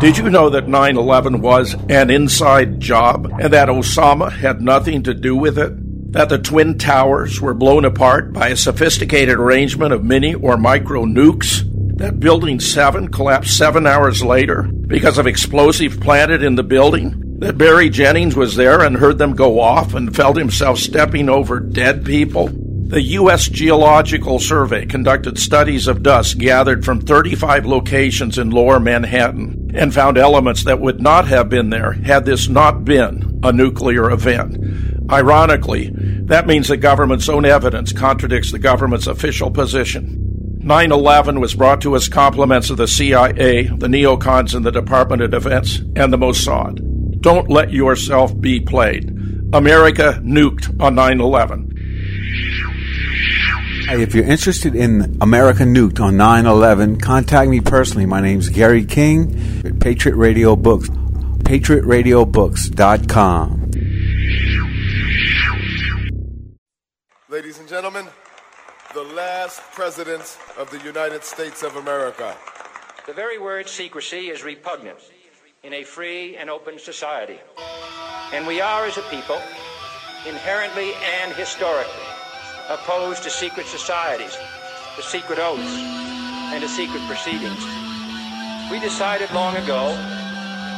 Did you know that 9 11 was an inside job and that Osama had nothing to do with it? That the Twin Towers were blown apart by a sophisticated arrangement of mini or micro nukes? That Building 7 collapsed seven hours later because of explosive planted in the building? That Barry Jennings was there and heard them go off and felt himself stepping over dead people? The U.S. Geological Survey conducted studies of dust gathered from 35 locations in lower Manhattan and found elements that would not have been there had this not been a nuclear event. Ironically, that means the government's own evidence contradicts the government's official position. 9 11 was brought to us compliments of the CIA, the neocons in the Department of Defense, and the Mossad. Don't let yourself be played. America nuked on 9 11. If you're interested in America Nuked on 9 11, contact me personally. My name's Gary King at Patriot Radio Books, patriotradiobooks.com. Ladies and gentlemen, the last president of the United States of America. The very word secrecy is repugnant in a free and open society. And we are, as a people, inherently and historically opposed to secret societies, to secret oaths, and to secret proceedings. We decided long ago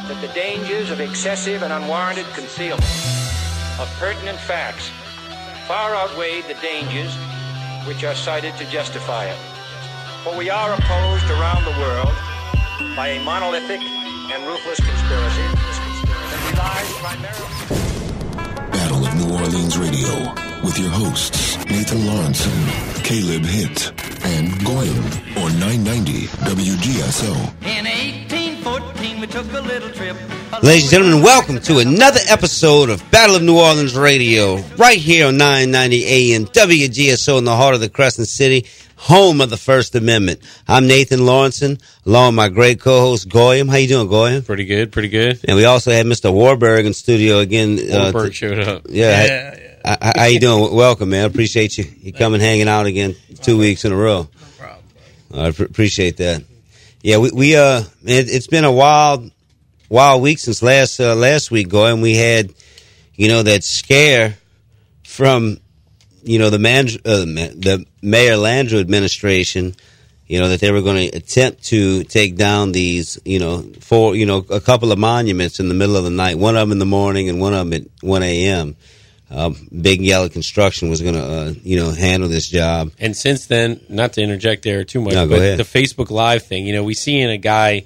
that the dangers of excessive and unwarranted concealment of pertinent facts far outweighed the dangers which are cited to justify it. For we are opposed around the world by a monolithic and ruthless conspiracy that relies primarily. Battle of New Orleans Radio with your hosts Nathan Laurenson, Caleb Hitt, and Goyam on 990 WGSO. In 1814, we took a little trip. Ladies and gentlemen, welcome to another episode of Battle of New Orleans Radio, right here on 990 AM WGSO in the heart of the Crescent City, home of the First Amendment. I'm Nathan Laurenson, along with my great co-host Goyam. How you doing, Goyam? Pretty good, pretty good. And we also had Mr. Warburg in studio again. uh, Warburg to- showed up. Yeah. Yeah, how- how, how you doing? Welcome, man. Appreciate you. You coming, hanging out again two weeks in a row. I pr- appreciate that. Yeah, we, we uh, it, it's been a wild, wild week since last uh, last week. Going, we had, you know, that scare from, you know, the man, uh, the the Mayor Landrieu administration. You know that they were going to attempt to take down these, you know, four, you know, a couple of monuments in the middle of the night. One of them in the morning and one of them at one a.m. Um, Big Yellow Construction was going to, uh, you know, handle this job. And since then, not to interject there too much, No, but ahead. the Facebook Live thing, you know, we seen a guy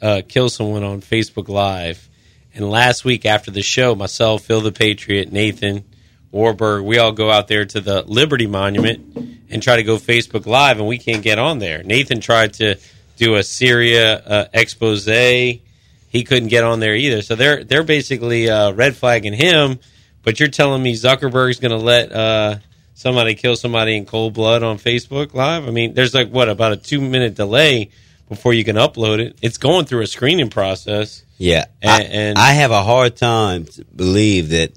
uh, kill someone on Facebook Live. And last week after the show, myself, Phil the Patriot, Nathan, Warburg, we all go out there to the Liberty Monument and try to go Facebook Live, and we can't get on there. Nathan tried to do a Syria uh, expose. He couldn't get on there either. So they're they're basically uh, red flagging him. But you're telling me Zuckerberg's going to let uh, somebody kill somebody in cold blood on Facebook Live? I mean, there's like what about a two minute delay before you can upload it? It's going through a screening process. Yeah, And- I, and- I have a hard time to believe that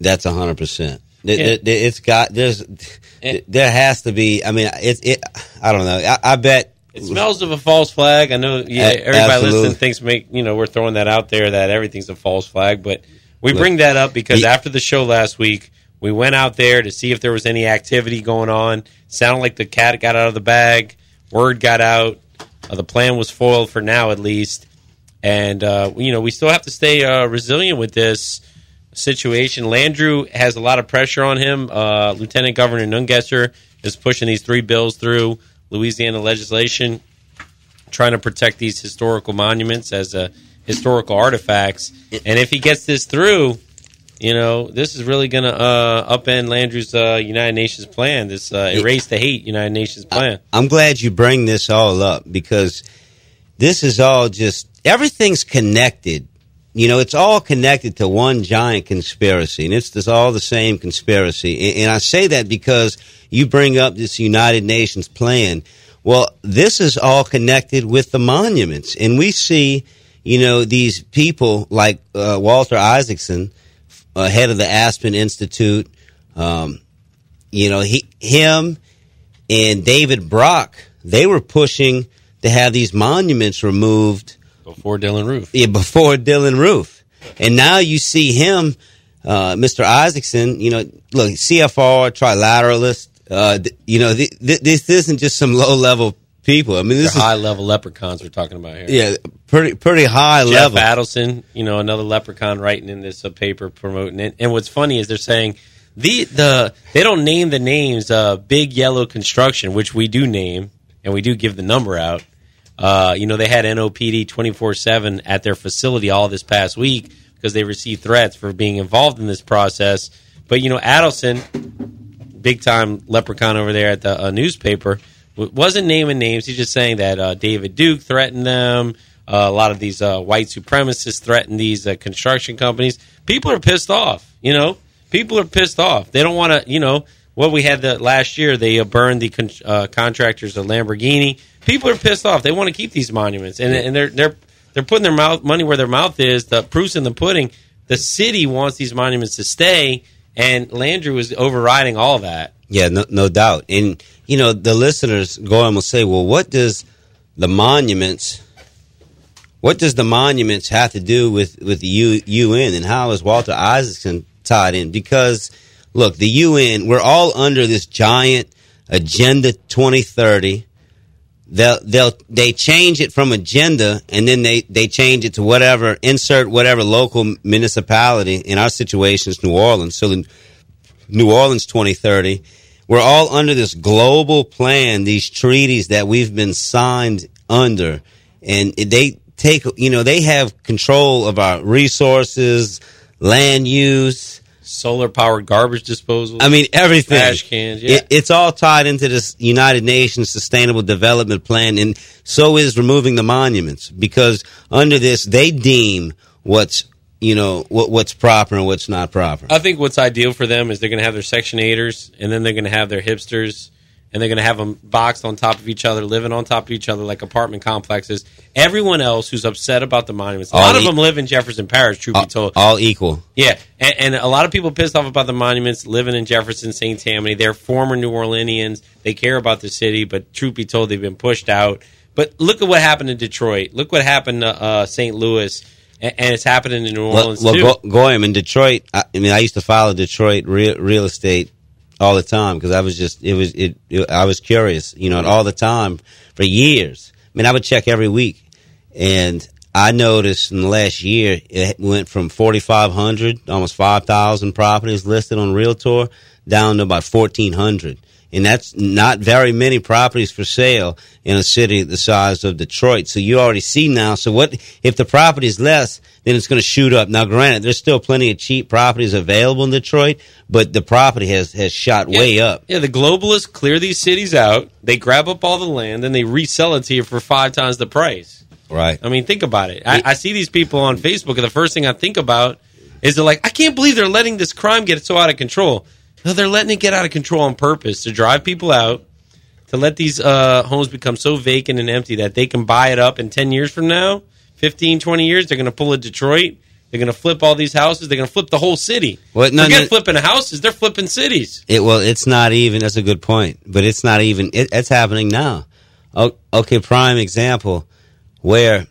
that's hundred percent. Yeah. It's got there's there has to be. I mean, it's it I don't know. I, I bet It smells of a false flag. I know yeah, everybody absolutely. listening thinks make you know we're throwing that out there that everything's a false flag, but we Look, bring that up because the- after the show last week, we went out there to see if there was any activity going on. Sounded like the cat got out of the bag. Word got out. Uh, the plan was foiled for now, at least. And uh, you know we still have to stay uh, resilient with this situation. Landrieu has a lot of pressure on him. Uh, Lieutenant Governor Nungesser is pushing these three bills through Louisiana legislation, trying to protect these historical monuments as uh, historical artifacts. And if he gets this through, you know, this is really going to uh, upend Landrieu's uh, United Nations plan, this uh, erase the hate United Nations plan. I'm glad you bring this all up because this is all just everything's connected. You know, it's all connected to one giant conspiracy, and it's just all the same conspiracy. And, and I say that because you bring up this United Nations plan. Well, this is all connected with the monuments, and we see, you know, these people like uh, Walter Isaacson, uh, head of the Aspen Institute. Um, you know, he, him, and David Brock, they were pushing to have these monuments removed before Dylann Roof. Yeah, before Dylann Roof, and now you see him, uh, Mr. Isaacson. You know, look, CFR trilateralist. Uh, you know, th- th- this isn't just some low level people. I mean, They're this is high level leprechauns we're talking about here. yeah, pretty pretty high Jeff level. Adelson, you know, another leprechaun writing in this uh, paper promoting it. And what's funny is they're saying the the they don't name the names uh, Big Yellow Construction, which we do name and we do give the number out. Uh, you know, they had NOPD twenty four seven at their facility all this past week because they received threats for being involved in this process. But you know, Adelson, big time leprechaun over there at the uh, newspaper wasn't naming names. He's just saying that uh, David Duke threatened them. Uh, a lot of these uh, white supremacists threaten these uh, construction companies. People are pissed off. You know, people are pissed off. They don't want to. You know, what we had the last year, they uh, burned the con- uh, contractors of Lamborghini. People are pissed off. They want to keep these monuments, and, and they're they're they're putting their mouth money where their mouth is. The proof's in the pudding. The city wants these monuments to stay, and Landrieu was overriding all that. Yeah, no, no doubt. And you know, the listeners go and will say, "Well, what does the monuments? What does the monuments have to do with with the U, UN? And how is Walter Isaacson tied in? Because look, the UN, we're all under this giant Agenda 2030. They'll they'll they change it from agenda, and then they they change it to whatever insert whatever local municipality. In our situation, is New Orleans. So New Orleans 2030. We're all under this global plan, these treaties that we've been signed under, and they take, you know, they have control of our resources, land use. Solar powered garbage disposal. I mean, everything. Trash cans, yeah. It- it's all tied into this United Nations Sustainable Development Plan, and so is removing the monuments because under this they deem what's you know what, what's proper and what's not proper. I think what's ideal for them is they're going to have their Section 8ers, and then they're going to have their hipsters, and they're going to have them boxed on top of each other, living on top of each other like apartment complexes. Everyone else who's upset about the monuments, a All lot of e- them live in Jefferson Parish, truth be told. all equal. Yeah, and, and a lot of people pissed off about the monuments living in Jefferson, St. Tammany. They're former New Orleanians. They care about the city, but truth be told, they've been pushed out. But look at what happened in Detroit. Look what happened to uh, St. Louis, and, and it's happening in New Well, Orleans well too. Go- Goyam in Detroit. I, I mean, I used to follow Detroit real, real estate all the time because I was just it was it, it. I was curious, you know, and all the time for years. I mean, I would check every week, and I noticed in the last year it went from forty five hundred, almost five thousand properties listed on Realtor, down to about fourteen hundred. And that's not very many properties for sale in a city the size of Detroit. So you already see now. So what if the property is less, then it's going to shoot up. Now, granted, there's still plenty of cheap properties available in Detroit, but the property has has shot way up. Yeah, the globalists clear these cities out. They grab up all the land, then they resell it to you for five times the price. Right. I mean, think about it. I, I see these people on Facebook, and the first thing I think about is they're like, I can't believe they're letting this crime get so out of control. No, they're letting it get out of control on purpose to drive people out, to let these uh, homes become so vacant and empty that they can buy it up in 10 years from now, 15, 20 years. They're going to pull a Detroit. They're going to flip all these houses. They're going to flip the whole city. Well, no, Forget no- flipping houses. They're flipping cities. It well, it's not even. That's a good point, but it's not even. It, it's happening now. Okay, prime example where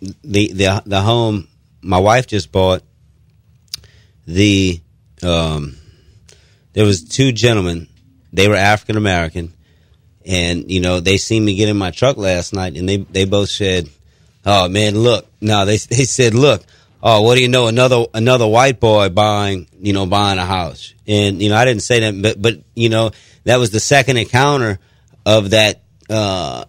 the the the home my wife just bought. The um, there was two gentlemen. They were African American, and you know they seen me get in my truck last night, and they they both said, "Oh man, look!" No, they they said, "Look." Oh, what do you know? Another another white boy buying, you know, buying a house, and you know, I didn't say that, but but you know, that was the second encounter of that uh,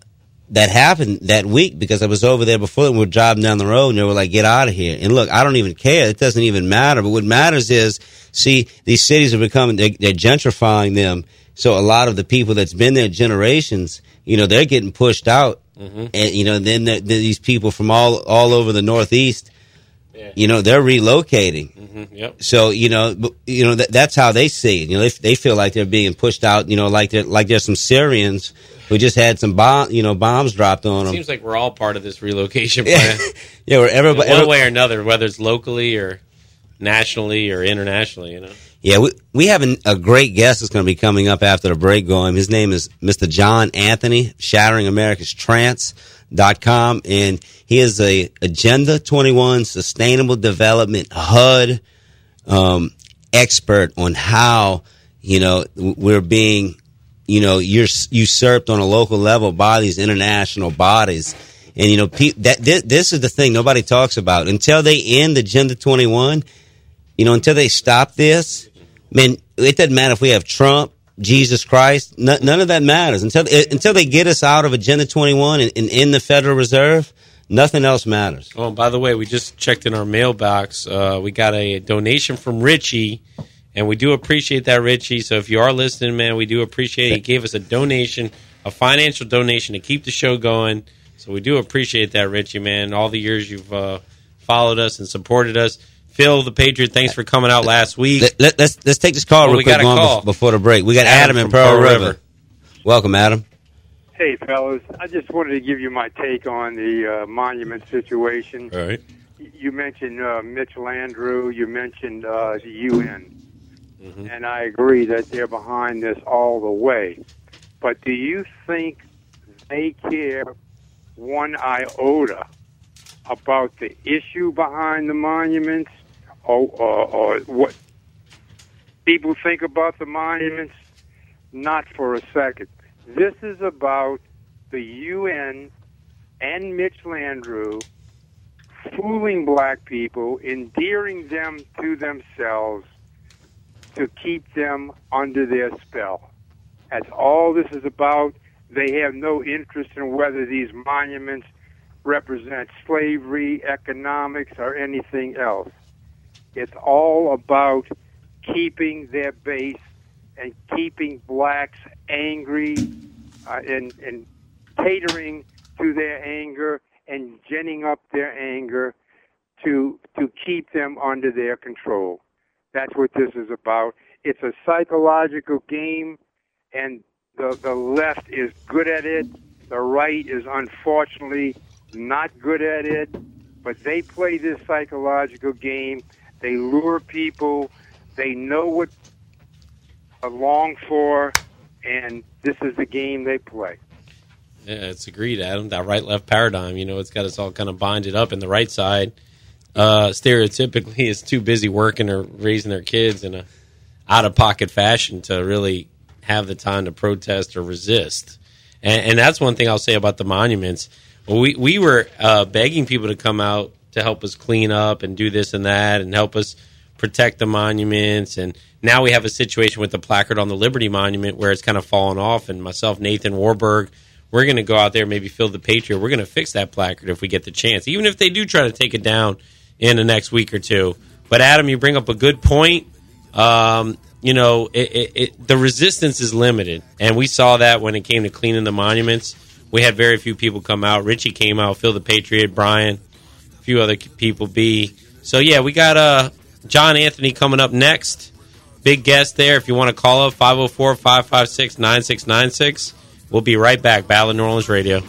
that happened that week because I was over there before and we are driving down the road and they were like, get out of here. And look, I don't even care. It doesn't even matter. But what matters is, see, these cities are becoming, they're, they're gentrifying them. So a lot of the people that's been there generations, you know, they're getting pushed out. Mm-hmm. And, you know, then there- there- these people from all, all over the Northeast, you know, they're relocating. Mm-hmm. Yep. So you know, you know that, that's how they see it. You know, they, they feel like they're being pushed out. You know, like they're like there's some Syrians who just had some bomb, you know, bombs dropped on them. Seems like we're all part of this relocation plan. yeah, where everybody, one way or another, whether it's locally or nationally or internationally. You know, yeah, we we have an, a great guest that's going to be coming up after the break. Going, his name is Mr. John Anthony, Shattering America's Trance. Dot com and He is a Agenda 21 Sustainable Development HUD um, expert on how you know we're being you know usurped on a local level by these international bodies. And you know pe- that this, this, is the thing nobody talks about. Until they end agenda 21 you know until they stop this man it doesn't matter if we have trump jesus christ none of that matters. Until until they get us out of agenda 21 and, and in the federal reserve Nothing else matters. Oh, by the way, we just checked in our mailbox. Uh, we got a donation from Richie, and we do appreciate that, Richie. So if you are listening, man, we do appreciate it. He gave us a donation, a financial donation to keep the show going. So we do appreciate that, Richie, man. All the years you've uh, followed us and supported us. Phil, the Patriot, thanks for coming out last week. Let, us let's, let's take this call oh, real quick before the break. We got Adam, Adam in Pearl, Pearl River. River. Welcome, Adam. Hey, fellas. I just wanted to give you my take on the uh, monument situation. All right. You mentioned uh, Mitch Landrieu. You mentioned uh, the UN. Mm-hmm. And I agree that they're behind this all the way. But do you think they care one iota about the issue behind the monuments or, or, or what people think about the monuments? Not for a second. This is about the UN and Mitch Landrieu fooling black people, endearing them to themselves to keep them under their spell. That's all this is about. They have no interest in whether these monuments represent slavery, economics, or anything else. It's all about keeping their base and keeping blacks angry uh, and, and catering to their anger and ginning up their anger to to keep them under their control. That's what this is about. It's a psychological game, and the the left is good at it. The right is unfortunately not good at it, but they play this psychological game. They lure people. They know what long for, and this is the game they play. Yeah, it's agreed, Adam. That right left paradigm, you know, it's got us all kind of binded up. in the right side, uh, stereotypically, is too busy working or raising their kids in a out of pocket fashion to really have the time to protest or resist. And, and that's one thing I'll say about the monuments. We we were uh, begging people to come out to help us clean up and do this and that and help us protect the monuments. And now we have a situation with the placard on the Liberty Monument where it's kind of fallen off. And myself, Nathan Warburg, we're going to go out there, maybe Phil the Patriot. We're going to fix that placard if we get the chance, even if they do try to take it down in the next week or two. But Adam, you bring up a good point. Um, you know, it, it, it, the resistance is limited, and we saw that when it came to cleaning the monuments. We had very few people come out. Richie came out, Phil the Patriot, Brian, a few other people. Be so yeah, we got uh, John Anthony coming up next. Big guest there. If you want to call up 504 556 9696. We'll be right back. Battle New Orleans Radio.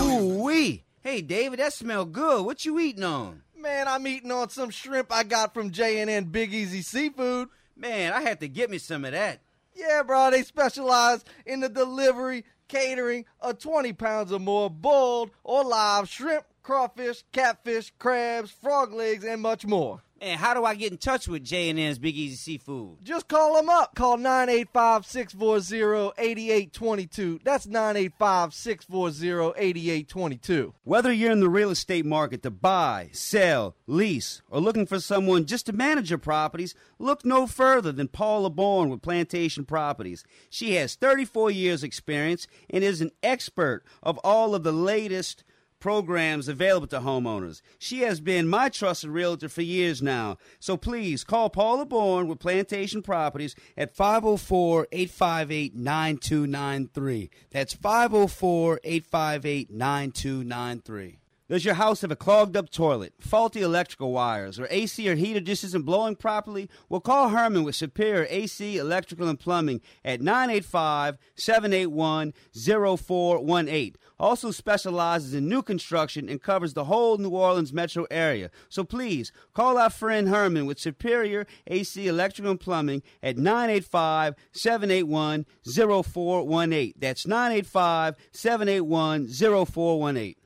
Ooh wee! Hey David, that smell good. What you eating on? Man, I'm eating on some shrimp I got from J&N Big Easy Seafood. Man, I had to get me some of that. Yeah, bro, they specialize in the delivery, catering of 20 pounds or more boiled or live shrimp, crawfish, catfish, crabs, frog legs, and much more. And how do I get in touch with J&N's Big Easy Seafood? Just call them up. Call 985-640-8822. That's 985-640-8822. Whether you're in the real estate market to buy, sell, lease, or looking for someone just to manage your properties, look no further than Paula Bourne with Plantation Properties. She has 34 years experience and is an expert of all of the latest programs available to homeowners. She has been my trusted realtor for years now. So please call Paula Bourne with Plantation Properties at 504 858 9293. That's 504 858 9293. Does your house have a clogged up toilet, faulty electrical wires, or AC or heater just isn't blowing properly? Well, call Herman with Superior AC, Electrical, and Plumbing at 985 781 0418. Also specializes in new construction and covers the whole New Orleans metro area. So please call our friend Herman with Superior AC, Electrical, and Plumbing at 985 781 0418. That's 985 781 0418.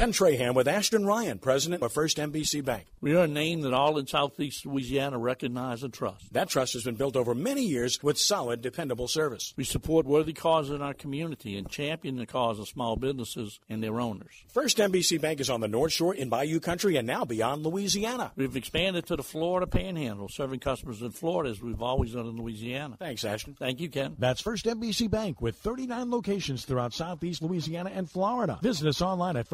Ken Trahan with Ashton Ryan, president of First NBC Bank. We are a name that all in Southeast Louisiana recognize and trust. That trust has been built over many years with solid, dependable service. We support worthy causes in our community and champion the cause of small businesses and their owners. First NBC Bank is on the North Shore in Bayou Country and now beyond Louisiana. We've expanded to the Florida Panhandle, serving customers in Florida as we've always done in Louisiana. Thanks, Ashton. Thank you, Ken. That's First NBC Bank with 39 locations throughout Southeast Louisiana and Florida. Visit us online at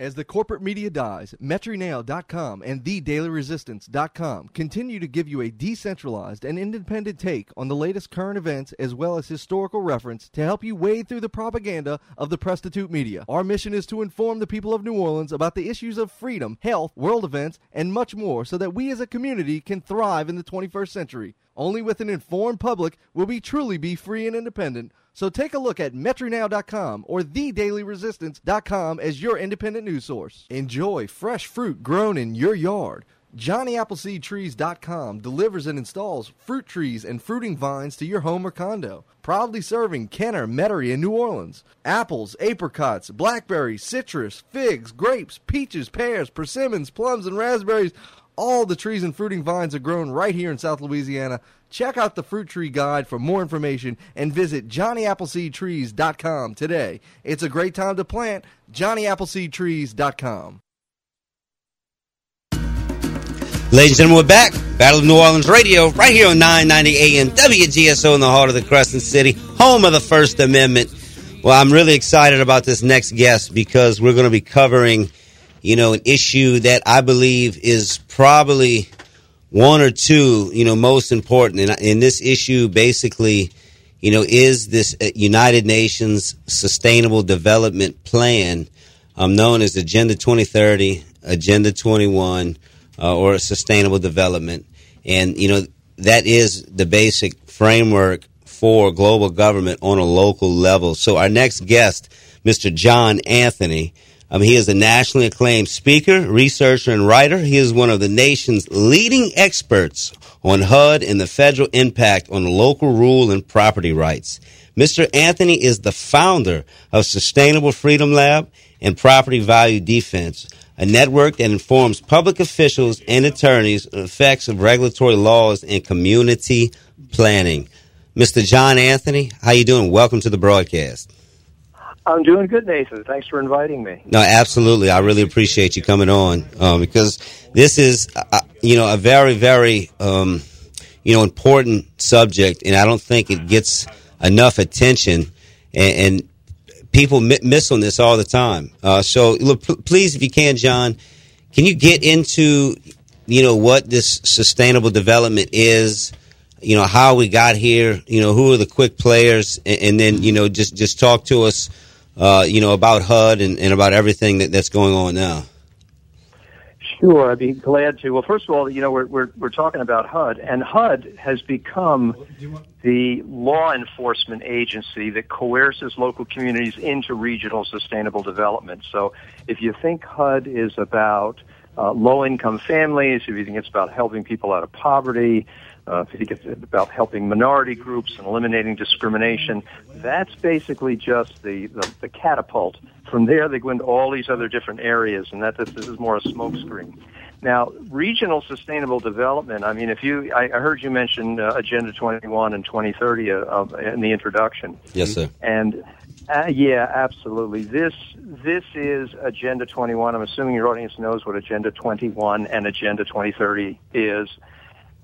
As the corporate media dies, MetroNow.com and TheDailyResistance.com continue to give you a decentralized and independent take on the latest current events as well as historical reference to help you wade through the propaganda of the prostitute media. Our mission is to inform the people of New Orleans about the issues of freedom, health, world events, and much more so that we as a community can thrive in the 21st century. Only with an informed public will we truly be free and independent. So take a look at MetroNow.com or TheDailyResistance.com as your independent news source. Enjoy fresh fruit grown in your yard. JohnnyAppleseedTrees.com delivers and installs fruit trees and fruiting vines to your home or condo. Proudly serving Kenner, Metairie, and New Orleans. Apples, apricots, blackberries, citrus, figs, grapes, peaches, pears, persimmons, plums, and raspberries. All the trees and fruiting vines are grown right here in South Louisiana. Check out the Fruit Tree Guide for more information and visit JohnnyAppleseedTrees.com today. It's a great time to plant. JohnnyAppleseedTrees.com. Ladies and gentlemen, we're back. Battle of New Orleans Radio, right here on 990 AM WGSO in the heart of the Crescent City, home of the First Amendment. Well, I'm really excited about this next guest because we're going to be covering, you know, an issue that I believe is probably one or two, you know, most important. And, and this issue basically, you know, is this uh, United Nations Sustainable Development Plan, um, known as Agenda 2030, Agenda 21, uh, or Sustainable Development. And, you know, that is the basic framework for global government on a local level. So our next guest, Mr. John Anthony, um, he is a nationally acclaimed speaker, researcher, and writer. He is one of the nation's leading experts on HUD and the federal impact on local rule and property rights. Mr. Anthony is the founder of Sustainable Freedom Lab and Property Value Defense, a network that informs public officials and attorneys on the effects of regulatory laws and community planning. Mr. John Anthony, how you doing? Welcome to the broadcast. I'm doing good, Nathan. Thanks for inviting me. No, absolutely. I really appreciate you coming on um, because this is, uh, you know, a very, very, um, you know, important subject, and I don't think it gets enough attention, and, and people mi- miss on this all the time. Uh, so, look, p- please, if you can, John, can you get into, you know, what this sustainable development is? You know how we got here. You know who are the quick players, and, and then you know just just talk to us uh, you know, about HUD and, and about everything that, that's going on now? Sure, I'd be glad to. Well, first of all, you know, we're, we're, we're talking about HUD, and HUD has become the law enforcement agency that coerces local communities into regional sustainable development. So if you think HUD is about uh, low income families, if you think it's about helping people out of poverty, uh, if you think it's about helping minority groups and eliminating discrimination, that's basically just the, the, the catapult. From there, they go into all these other different areas, and that this, this is more a smokescreen. Now, regional sustainable development. I mean, if you, I, I heard you mention uh, Agenda 21 and 2030 uh, in the introduction. Yes, sir. And uh, yeah, absolutely. This this is Agenda 21. I'm assuming your audience knows what Agenda 21 and Agenda 2030 is,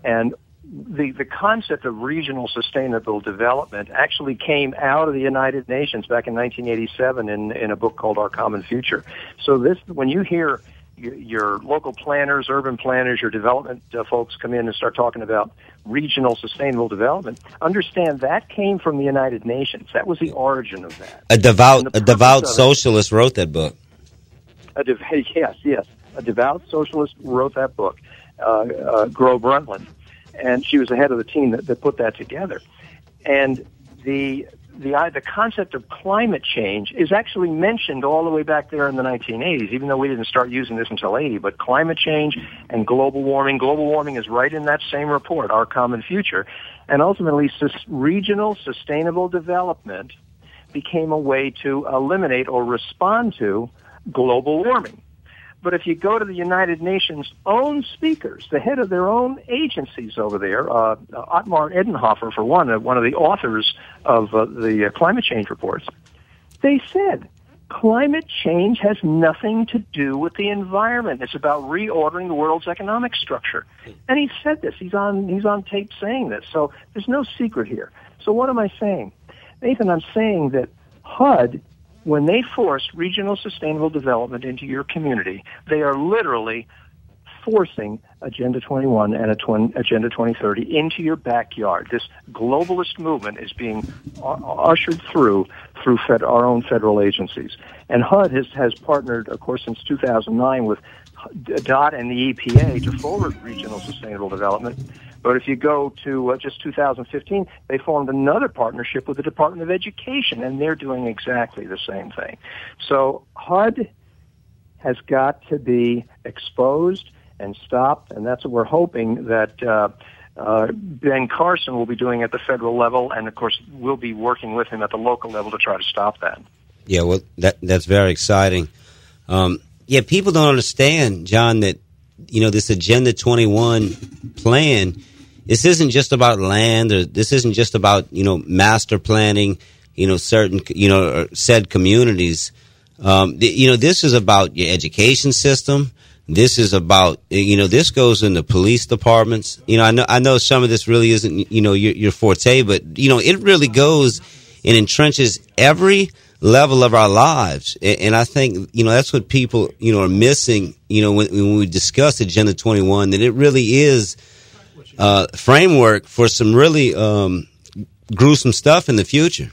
and the, the concept of regional sustainable development actually came out of the United Nations back in 1987 in, in a book called Our Common Future. So this, when you hear your, your local planners, urban planners, your development uh, folks come in and start talking about regional sustainable development, understand that came from the United Nations. That was the origin of that. A devout, a devout socialist wrote that book. a dev- yes, yes, a devout socialist wrote that book, uh, uh, Gro Brundtland, and she was the head of the team that, that put that together. And the the the concept of climate change is actually mentioned all the way back there in the 1980s, even though we didn't start using this until 80. But climate change and global warming, global warming is right in that same report, Our Common Future, and ultimately sus- regional sustainable development became a way to eliminate or respond to global warming. But if you go to the United Nations' own speakers, the head of their own agencies over there, uh, Ottmar Edenhofer, for one, uh, one of the authors of uh, the uh, climate change reports, they said climate change has nothing to do with the environment. It's about reordering the world's economic structure. And he said this. He's on he's on tape saying this. So there's no secret here. So what am I saying? Nathan, I'm saying that HUD when they force regional sustainable development into your community, they are literally forcing Agenda 21 and Agenda 2030 into your backyard. This globalist movement is being ushered through through fed, our own federal agencies. And HUD has, has partnered, of course, since 2009 with DOT and the EPA to forward regional sustainable development. But if you go to uh, just 2015, they formed another partnership with the Department of Education, and they're doing exactly the same thing. So HUD has got to be exposed and stopped, and that's what we're hoping that. Uh, uh, Ben Carson will be doing at the federal level, and of course, we'll be working with him at the local level to try to stop that. Yeah, well, that that's very exciting. Um, yeah, people don't understand, John, that you know this Agenda 21 plan this isn't just about land or this isn't just about, you know, master planning, you know, certain, you know, said communities. Um, the, you know, this is about your education system. This is about, you know, this goes in the police departments. You know, I know, I know some of this really isn't, you know, your, your forte, but, you know, it really goes and entrenches every level of our lives. And, I think, you know, that's what people, you know, are missing, you know, when, when we discuss Agenda 21, that it really is, uh, framework for some really um, gruesome stuff in the future.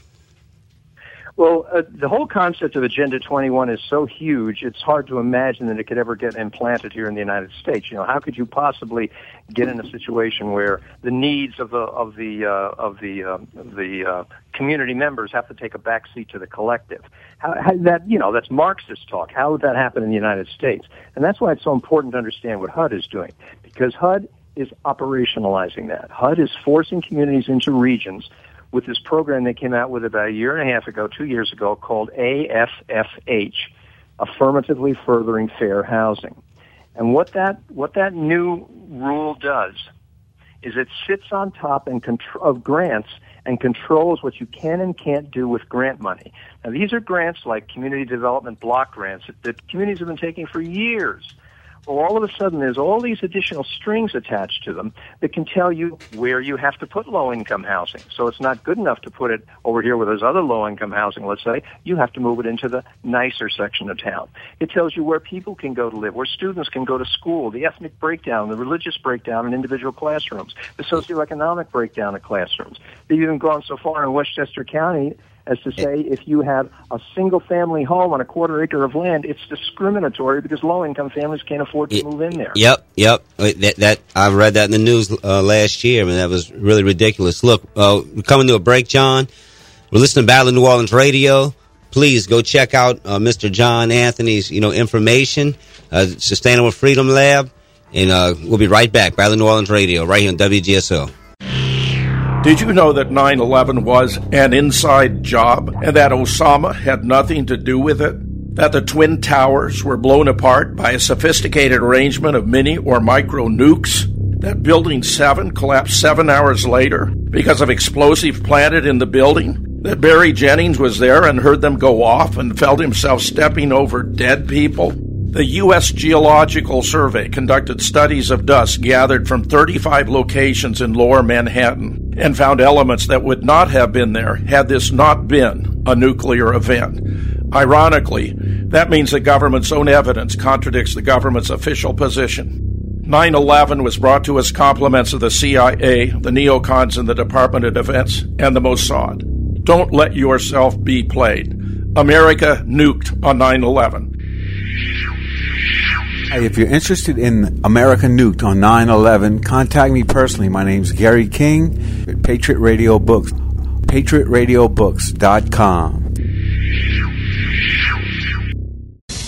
Well, uh, the whole concept of Agenda 21 is so huge, it's hard to imagine that it could ever get implanted here in the United States. You know, how could you possibly get in a situation where the needs of the of the uh, of the uh, the uh, community members have to take a back seat to the collective? How, how that you know that's Marxist talk. How would that happen in the United States? And that's why it's so important to understand what HUD is doing, because HUD is operationalizing that. HUD is forcing communities into regions with this program they came out with about a year and a half ago, two years ago, called AFFH, Affirmatively Furthering Fair Housing. And what that, what that new rule does is it sits on top and contr- of grants and controls what you can and can't do with grant money. Now, these are grants like community development block grants that communities have been taking for years all of a sudden there's all these additional strings attached to them that can tell you where you have to put low income housing. So it's not good enough to put it over here where there's other low income housing, let's say. You have to move it into the nicer section of town. It tells you where people can go to live, where students can go to school, the ethnic breakdown, the religious breakdown in individual classrooms, the socioeconomic breakdown of classrooms. They've even gone so far in Westchester County as to say if you have a single family home on a quarter acre of land, it's discriminatory because low income families can't afford to move in there. Yep, yep. That, that I read that in the news uh, last year, I and mean, that was really ridiculous. Look, uh, we're coming to a break, John. We're listening to Battle of New Orleans Radio. Please go check out uh, Mr. John Anthony's, you know, information, uh, Sustainable Freedom Lab, and uh, we'll be right back. Battle of New Orleans Radio, right here on WGSO. Did you know that 9 11 was an inside job and that Osama had nothing to do with it? That the Twin Towers were blown apart by a sophisticated arrangement of mini or micro nukes? That Building 7 collapsed seven hours later because of explosive planted in the building? That Barry Jennings was there and heard them go off and felt himself stepping over dead people? The U.S. Geological Survey conducted studies of dust gathered from 35 locations in lower Manhattan and found elements that would not have been there had this not been a nuclear event. Ironically, that means the government's own evidence contradicts the government's official position. 9 11 was brought to us compliments of the CIA, the neocons in the Department of Defense, and the Mossad. Don't let yourself be played. America nuked on 9 11. Hey, if you're interested in America Nuked on 9 11, contact me personally. My name's Gary King at Patriot Radio Books. PatriotRadioBooks.com.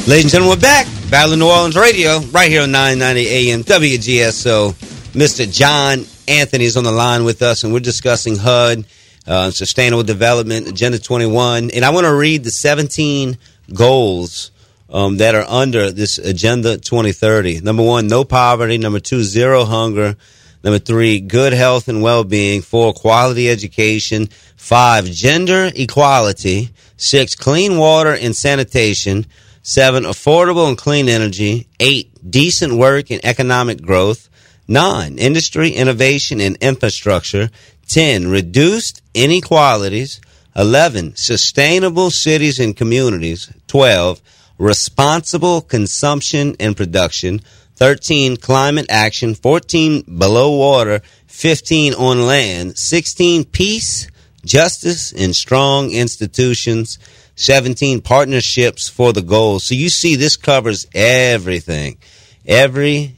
Ladies and gentlemen, we're back. Battle of New Orleans Radio, right here on 990 AM WGSO. Mr. John Anthony is on the line with us, and we're discussing HUD, uh, Sustainable Development, Agenda 21. And I want to read the 17 goals um, that are under this Agenda 2030. Number one, no poverty. Number two, zero hunger. Number three, good health and well-being. Four, quality education. Five, gender equality. Six, clean water and sanitation. Seven, affordable and clean energy. Eight, decent work and economic growth. Nine, industry, innovation, and infrastructure. Ten, reduced inequalities. Eleven, sustainable cities and communities. Twelve, responsible consumption and production. 13 climate action, 14 below water, 15 on land, 16 peace, justice, and strong institutions, 17 partnerships for the goals. So you see, this covers everything, every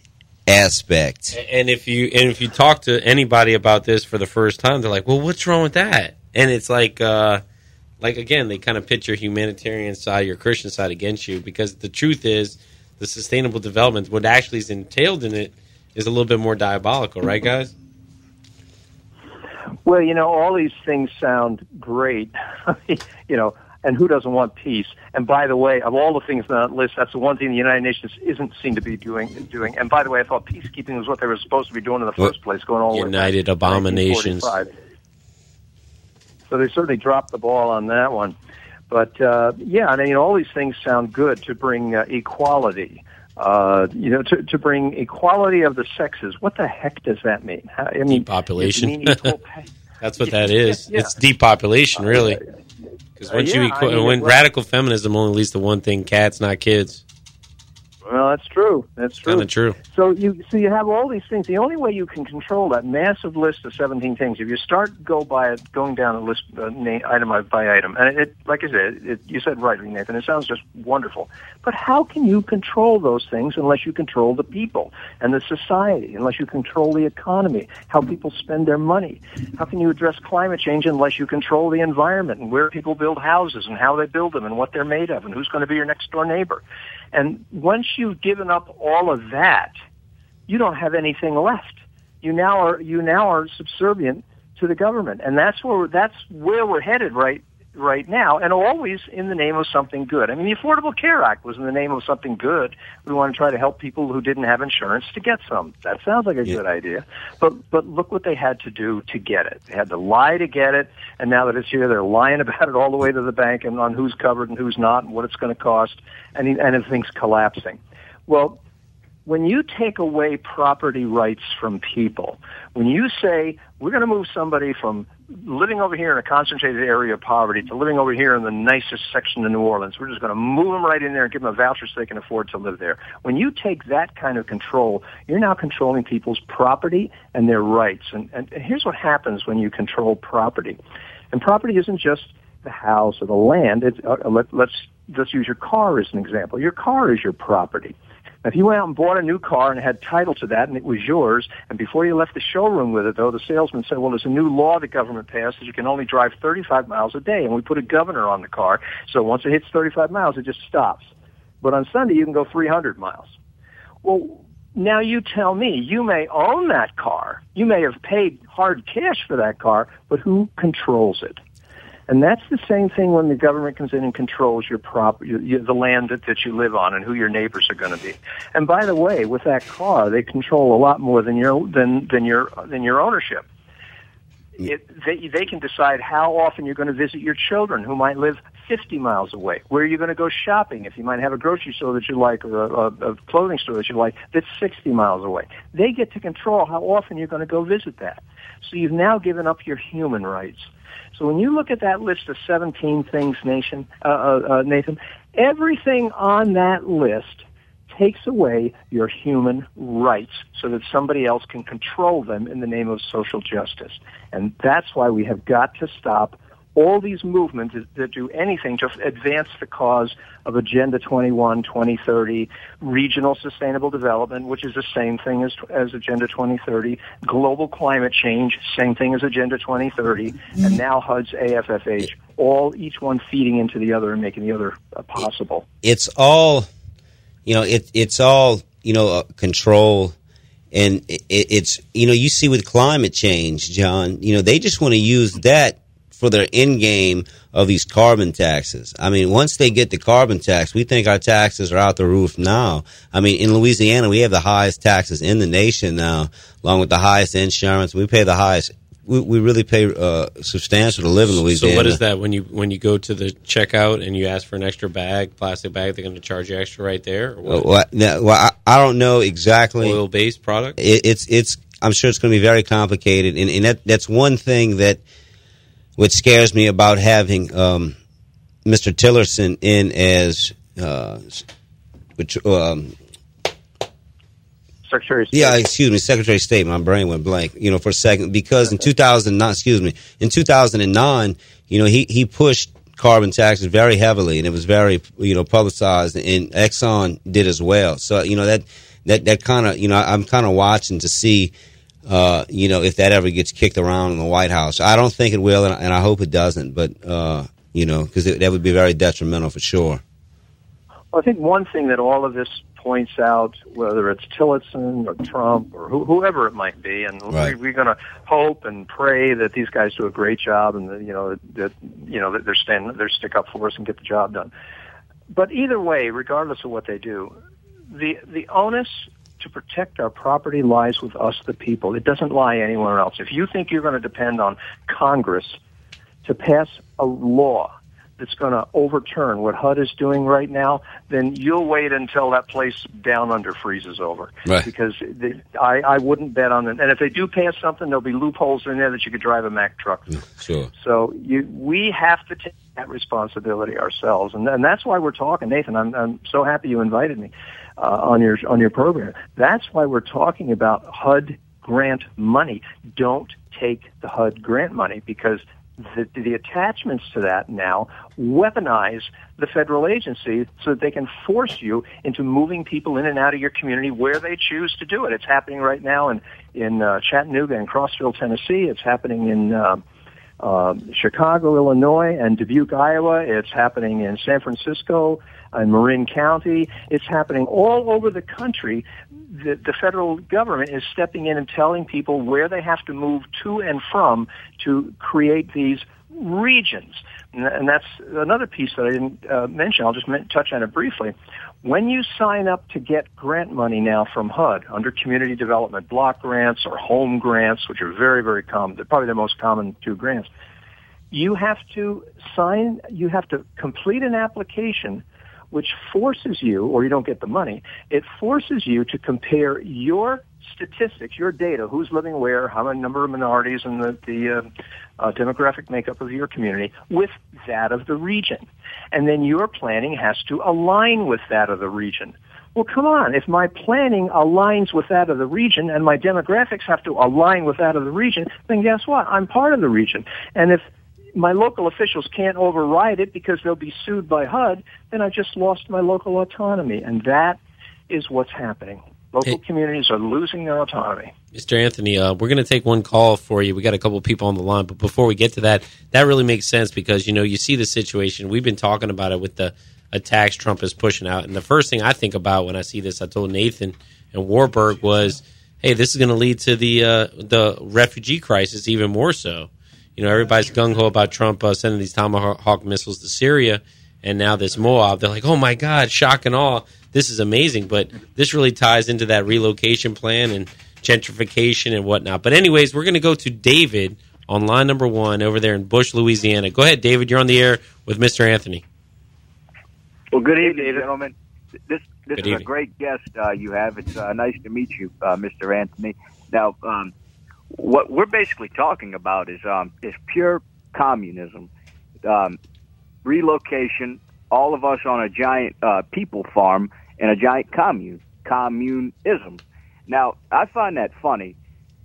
aspect. And if you and if you talk to anybody about this for the first time, they're like, "Well, what's wrong with that?" And it's like, uh, like again, they kind of pit your humanitarian side, your Christian side against you, because the truth is, the sustainable development, what actually is entailed in it, is a little bit more diabolical, right, guys? Well, you know, all these things sound great, you know, and who doesn't want peace? And by the way, of all the things on that list, that's the one thing the United Nations isn't seem to be doing. Doing. And by the way, I thought peacekeeping was what they were supposed to be doing in the first place, going all the way United abominations. 1945. So they certainly dropped the ball on that one. But uh, yeah, I mean, all these things sound good to bring uh, equality. Uh, you know, to, to bring equality of the sexes. What the heck does that mean? How, I mean, Depopulation. mean? That's what that is. Yeah. It's depopulation, really. Because once Uh, you yeah, equi- I mean, when well- radical feminism only leads to one thing: cats, not kids. Well, that's true. That's true. Kind of true. So you so you have all these things. The only way you can control that massive list of seventeen things, if you start go by it, going down a list uh, na- item by item, and it, like I said, it, you said rightly, Nathan. It sounds just wonderful. But how can you control those things unless you control the people and the society? Unless you control the economy, how people spend their money? How can you address climate change unless you control the environment and where people build houses and how they build them and what they're made of and who's going to be your next door neighbor? And once you've given up all of that, you don't have anything left. You now are you now are subservient to the government, and that's where that's where we're headed right right now, and always in the name of something good. I mean, the Affordable Care Act was in the name of something good. We want to try to help people who didn't have insurance to get some. That sounds like a good idea, but but look what they had to do to get it. They had to lie to get it, and now that it's here, they're lying about it all the way to the bank and on who's covered and who's not and what it's going to cost, and and everything's collapsing. Well, when you take away property rights from people, when you say we're going to move somebody from living over here in a concentrated area of poverty to living over here in the nicest section of New Orleans, we're just going to move them right in there and give them a voucher so they can afford to live there. When you take that kind of control, you're now controlling people's property and their rights. And, and here's what happens when you control property. And property isn't just the house or the land. It's, uh, let, let's let's just use your car as an example. Your car is your property. Now, if you went out and bought a new car and had title to that and it was yours, and before you left the showroom with it, though, the salesman said, well, there's a new law the government passed that you can only drive 35 miles a day, and we put a governor on the car, so once it hits 35 miles, it just stops. But on Sunday, you can go 300 miles. Well, now you tell me, you may own that car. You may have paid hard cash for that car, but who controls it? And that's the same thing when the government comes in and controls your property, your, the land that, that you live on, and who your neighbors are going to be. And by the way, with that car, they control a lot more than your than than your than your ownership. Mm. It, they they can decide how often you're going to visit your children, who might live 50 miles away. Where are you going to go shopping? If you might have a grocery store that you like, or a, a, a clothing store that you like, that's 60 miles away. They get to control how often you're going to go visit that. So you've now given up your human rights. So when you look at that list of 17 things, nation, uh, uh, uh, Nathan, everything on that list takes away your human rights so that somebody else can control them in the name of social justice. And that's why we have got to stop all these movements that do anything to advance the cause of Agenda 21, 2030, regional sustainable development, which is the same thing as, as Agenda 2030, global climate change, same thing as Agenda 2030, and now HUD's AFFH, all each one feeding into the other and making the other uh, possible. It's all, you know, it, it's all, you know, uh, control. And it, it's, you know, you see with climate change, John, you know, they just want to use that for their end game of these carbon taxes. I mean, once they get the carbon tax, we think our taxes are out the roof now. I mean, in Louisiana, we have the highest taxes in the nation now, along with the highest insurance. We pay the highest. We, we really pay uh, substantial to live in Louisiana. So what is that when you when you go to the checkout and you ask for an extra bag, plastic bag? They're going to charge you extra right there. What? Well, well, well I, I don't know exactly. Oil based product. It, it's it's. I'm sure it's going to be very complicated, and, and that that's one thing that what scares me about having um, Mr. Tillerson in as uh, which um, Secretary of State. yeah, excuse me, Secretary of State. My brain went blank, you know, for a second because in 2009, excuse me, in 2009, you know, he he pushed carbon taxes very heavily, and it was very you know publicized, and Exxon did as well. So you know that that that kind of you know I'm kind of watching to see. Uh, you know, if that ever gets kicked around in the White House, I don't think it will, and, and I hope it doesn't. But uh, you know, because that would be very detrimental for sure. Well, I think one thing that all of this points out, whether it's Tillerson or Trump or who, whoever it might be, and Right. we, we're going to hope and pray that these guys do a great job and that, you know that you know that they're stand they're stick up for us and get the job done. But either way, regardless of what they do, the the onus to protect our property lies with us, the people. It doesn't lie anywhere else. If you think you're going to depend on Congress to pass a law that's going to overturn what HUD is doing right now, then you'll wait until that place down under freezes over. Right. Because the, I, I wouldn't bet on it. And if they do pass something, there'll be loopholes in there that you could drive a Mack truck. Through. Mm, sure. So you, we have to take that responsibility ourselves, and, and that's why we're talking, Nathan. I'm, I'm so happy you invited me uh, on your on your program. That's why we're talking about HUD grant money. Don't take the HUD grant money because the, the attachments to that now weaponize the federal agency so that they can force you into moving people in and out of your community where they choose to do it. It's happening right now in in uh, Chattanooga and Crossville, Tennessee. It's happening in uh, um, Chicago, Illinois, and Dubuque, Iowa. It's happening in San Francisco and Marin County. It's happening all over the country. The, the federal government is stepping in and telling people where they have to move to and from to create these regions. And, and that's another piece that I didn't uh, mention. I'll just touch on it briefly. When you sign up to get grant money now from HUD under community development block grants or home grants, which are very, very common, they're probably the most common two grants, you have to sign, you have to complete an application which forces you, or you don't get the money, it forces you to compare your statistics, your data, who's living where, how many number of minorities and the, the uh, uh, demographic makeup of your community, with that of the region. And then your planning has to align with that of the region. Well, come on. If my planning aligns with that of the region and my demographics have to align with that of the region, then guess what? I'm part of the region. And if my local officials can't override it because they'll be sued by HUD, then I just lost my local autonomy. And that is what's happening. Local communities are losing their autonomy. Mr. Anthony, uh, we're going to take one call for you. We got a couple people on the line, but before we get to that, that really makes sense because you know you see the situation. We've been talking about it with the attacks Trump is pushing out, and the first thing I think about when I see this, I told Nathan and Warburg was, "Hey, this is going to lead to the uh, the refugee crisis even more so." You know, everybody's gung ho about Trump uh, sending these Tomahawk missiles to Syria, and now this MOAB. They're like, "Oh my God, shock and awe! This is amazing." But this really ties into that relocation plan and gentrification and whatnot. But anyways, we're going to go to David on line number one over there in Bush, Louisiana. Go ahead, David. You're on the air with Mr. Anthony. Well, good evening, gentlemen. This this Good is a great guest uh, you have. It's uh, nice to meet you, uh, Mr. Anthony. Now, um, what we're basically talking about is um, is pure communism, um, relocation. All of us on a giant uh, people farm in a giant commune, communism. Now, I find that funny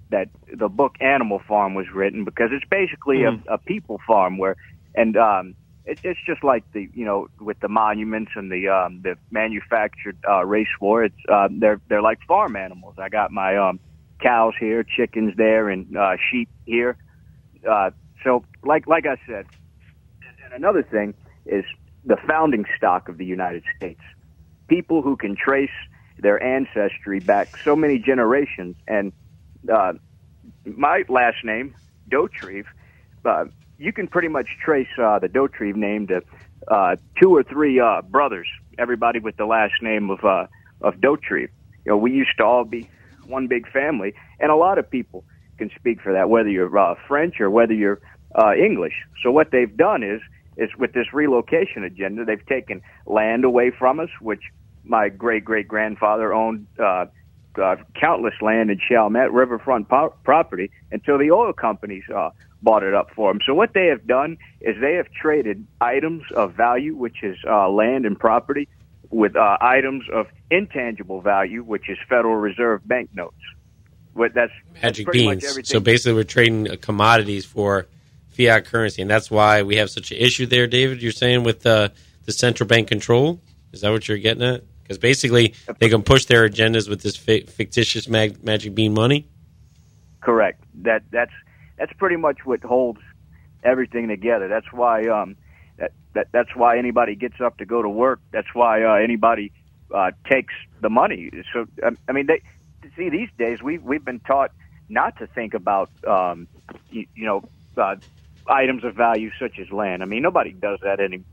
that the book Animal Farm was written because it's basically Mhm. a, a people farm where and um, it, it's just like the you know with the monuments and the um, the manufactured uh, race war. It's uh, they're they're like farm animals. I got my um, cows here, chickens there, and uh, sheep here. Uh, so like like I said, and another thing is the founding stock of the United States. People who can trace their ancestry back so many generations, and uh, my last name, Dotrieve, uh, you can pretty much trace uh, the Dotrieve name to uh, two or three uh, brothers. Everybody with the last name of uh, of Dotrieve. You know, we used to all be one big family, and a lot of people can speak for that, whether you're uh, French or whether you're uh, English. So what they've done is is with this relocation agenda, they've taken land away from us, which my great great grandfather owned uh, uh, countless land in Chalmette riverfront po- property until the oil companies uh, bought it up for them. So what they have done is they have traded items of value, which is uh, land and property, with uh, items of intangible value, which is Federal Reserve banknotes. What that's that's Magic much beans. everything. So basically, we're trading uh, commodities for fiat currency, and that's why we have such an issue there, David. You're saying with uh, the central bank control. Is that what you're getting at? Because basically, they can push their agendas with this fi- fictitious mag- magic bean money. Correct. That that's that's pretty much what holds everything together. That's why um that, that that's why anybody gets up to go to work. That's why uh, anybody uh, takes the money. So um, I mean, they see these days we we've, we've been taught not to think about um you, you know uh, items of value such as land. I mean, nobody does that any.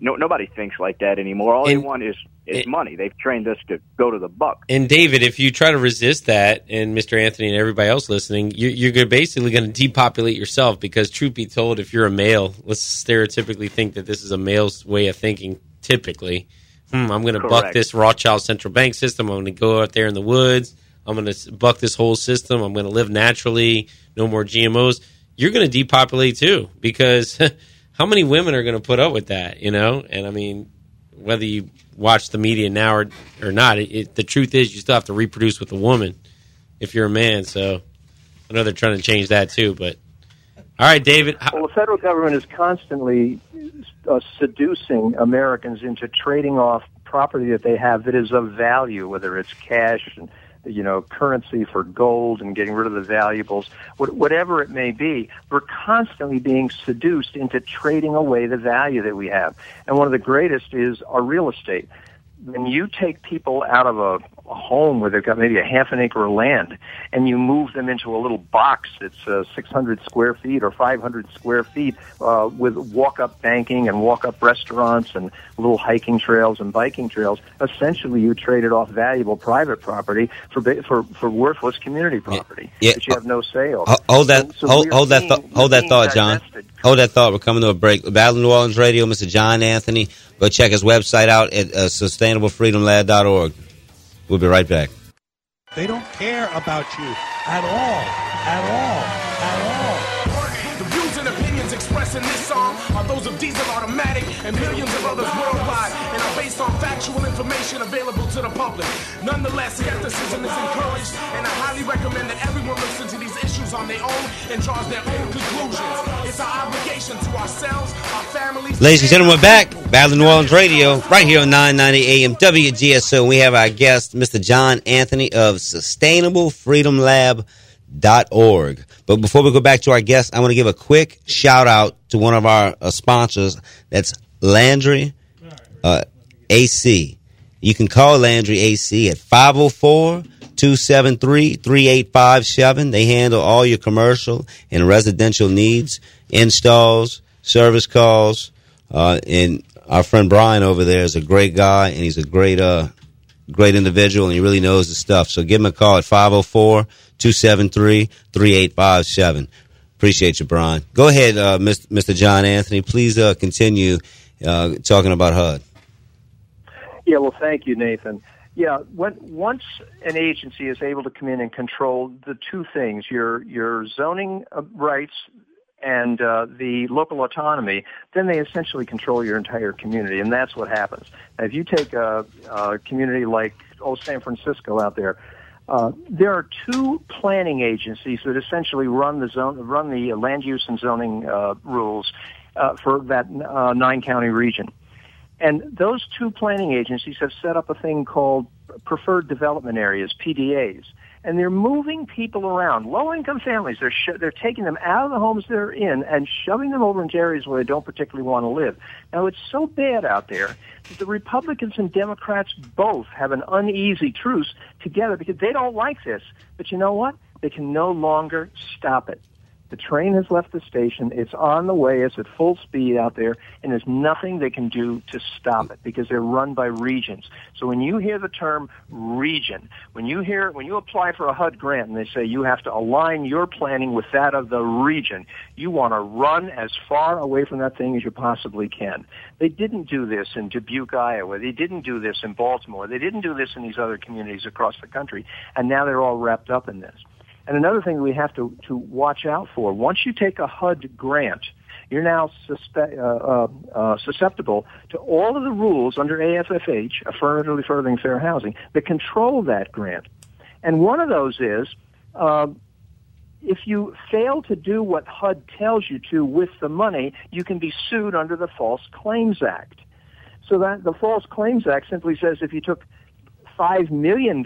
No, nobody thinks like that anymore. All they want is is money. They've trained us to go to the buck. And David, if you try to resist that, and Mr. Anthony and everybody else listening, you're, you're gonna basically going to depopulate yourself. Because truth be told, if you're a male, let's stereotypically think that this is a male's way of thinking. Typically, hmm, I'm going to buck this Rothschild central bank system. I'm going to go out there in the woods. I'm going to buck this whole system. I'm going to live naturally. No more GMOs. You're going to depopulate too, because how many women are going to put up with that? You know, and I mean, whether you watch the media now or, or not, it, it, the truth is you still have to reproduce with a woman if you're a man. So I know they're trying to change that too. But all right, David. Well, the federal government is constantly uh, seducing Americans into trading off property that they have that is of value, whether it's cash and you know currency for gold and getting rid of the valuables, what, whatever it may be. We're constantly being seduced into trading away the value that we have, and one of the greatest is our real estate. When you take people out of a, a home where they've got maybe a half an acre of land and you move them into a little box that's uh, 600 square feet or 500 square feet uh, with walk-up banking and walk-up restaurants and little hiking trails and biking trails, essentially you traded off valuable private property for for, for worthless community property Yeah. that you have no say over. Ho- Hold that, So- so hold, we're that, thought, hold that thought, John. Hold that thought. We're coming to a break. Battle New Orleans Radio, Mr. John Anthony. Go check his website out at uh, sustainablefreedomlab.org. We'll be right back. They don't care about you at all. At all. At all. The views and opinions expressed in this song are those of Diesel Automatic and millions of others worldwide and are based on factual information available to the public. Nonetheless, skepticism is encouraged, and I highly recommend that everyone looks into these issues on their own and draws their own conclusions. It's our obligation to ourselves, our families, Ladies and gentlemen, we're back. Battle New Orleans Radio, right here on 990 AM WGSO. We have our guest, Mr. John Anthony of SustainableFreedomLab.org. But before we go back to our guest, I want to give a quick shout out to one of our uh, sponsors. That's Landry uh, AC. You can call Landry AC at 504 273 3857. They handle all your commercial and residential needs, installs, service calls. Uh, and our friend Brian over there is a great guy and he's a great, uh, great individual and he really knows the stuff. So give him a call at 504 273 3857. Appreciate you, Brian. Go ahead, uh, Mr. John Anthony. Please uh, continue uh, talking about HUD. Yeah, well, thank you, Nathan. Yeah, when, once an agency is able to come in and control the two things, your your zoning uh, rights and uh, the local autonomy, then they essentially control your entire community, and that's what happens. Now, if you take a, a community like oh San Francisco out there, uh, there are two planning agencies that essentially run the zone, run the land use and zoning uh, rules, uh, for that uh, nine county region. And those two planning agencies have set up a thing called preferred development areas, PDAs. And they're moving people around, low income families. They're sh- they're taking them out of the homes they're in and shoving them over into areas where they don't particularly want to live. Now it's so bad out there that the Republicans and Democrats both have an uneasy truce together because they don't like this. But you know what? They can no longer stop it. The train has left the station. It's on the way. It's at full speed out there, and there's nothing they can do to stop it because they're run by regions. So when you hear the term region, when you hear when you apply for a HUD grant and they say you have to align your planning with that of the region, you want to run as far away from that thing as you possibly can. They didn't do this in Dubuque, Iowa. They didn't do this in Baltimore. They didn't do this in these other communities across the country, and now they're all wrapped up in this. And another thing we have to, to watch out for, once you take a HUD grant, you're now suspe- uh, uh, uh, susceptible to all of the rules under AFFH, Affirmatively Furthering Fair Housing, that control that grant. And one of those is uh, if you fail to do what HUD tells you to with the money, you can be sued under the False Claims Act. So that the False Claims Act simply says if you took $5 million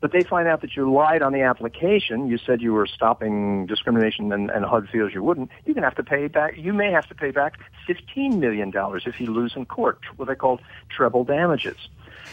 but they find out that you lied on the application. You said you were stopping discrimination, and, and HUD feels you wouldn't. You're going to have to pay back. You may have to pay back fifteen million dollars if you lose in court, what they call treble damages.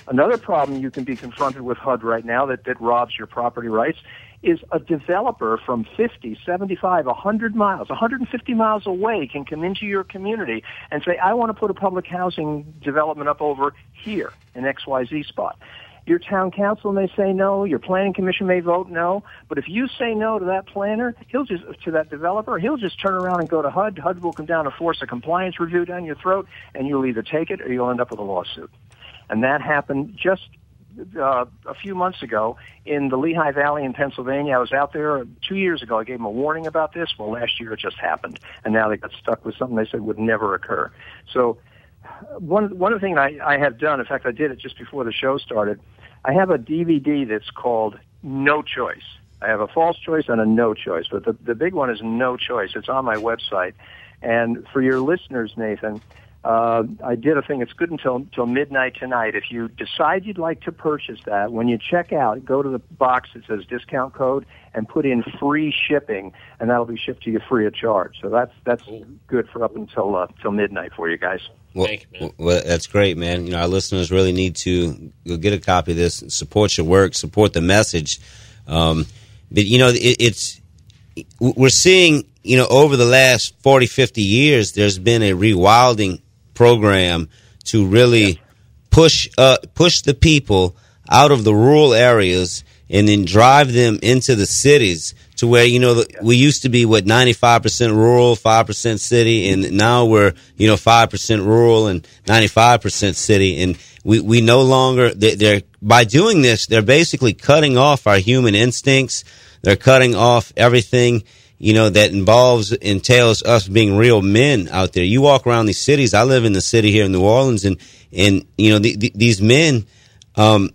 Another problem you can be confronted with HUD right now that, that robs your property rights is a developer from 50, 75, 100 miles, 150 miles away can come into your community and say, I want to put a public housing development up over here in XYZ spot. Your town council may say no. Your planning commission may vote no. But if you say no to that planner, he'll just to that developer, he'll just turn around and go to HUD. HUD will come down and force a compliance review down your throat, and you'll either take it or you'll end up with a lawsuit. And that happened just uh, a few months ago in the Lehigh Valley in Pennsylvania. I was out there two years ago. I gave them a warning about this. Well, last year it just happened, and now they got stuck with something they said would never occur. So, one one of the things I, I have done, in fact, I did it just before the show started. I have a DVD that's called No Choice. I have a false choice and a no choice, but the, the big one is no choice. It's on my website. And for your listeners, Nathan, uh, I did a thing. It's good until until midnight tonight. If you decide you'd like to purchase that, when you check out, go to the box that says discount code and put in free shipping, and that'll be shipped to you free of charge. So that's that's good for up until uh, till midnight for you guys. Well, well, that's great, man. You know, our listeners really need to go get a copy of this, support your work, support the message. Um, but you know, it, it's we're seeing, you know, over the last 40, 50 years, there's been a rewilding program to really push uh, push the people out of the rural areas and then drive them into the cities to where you know we used to be what 95% rural 5% city and now we're you know 5% rural and 95% city. And we, we no longer they're, they're by doing this they're basically cutting off our human instincts. They're cutting off everything you know that involves entails us being real men out there you walk around these cities i live in the city here in new orleans and and you know the, the, these men um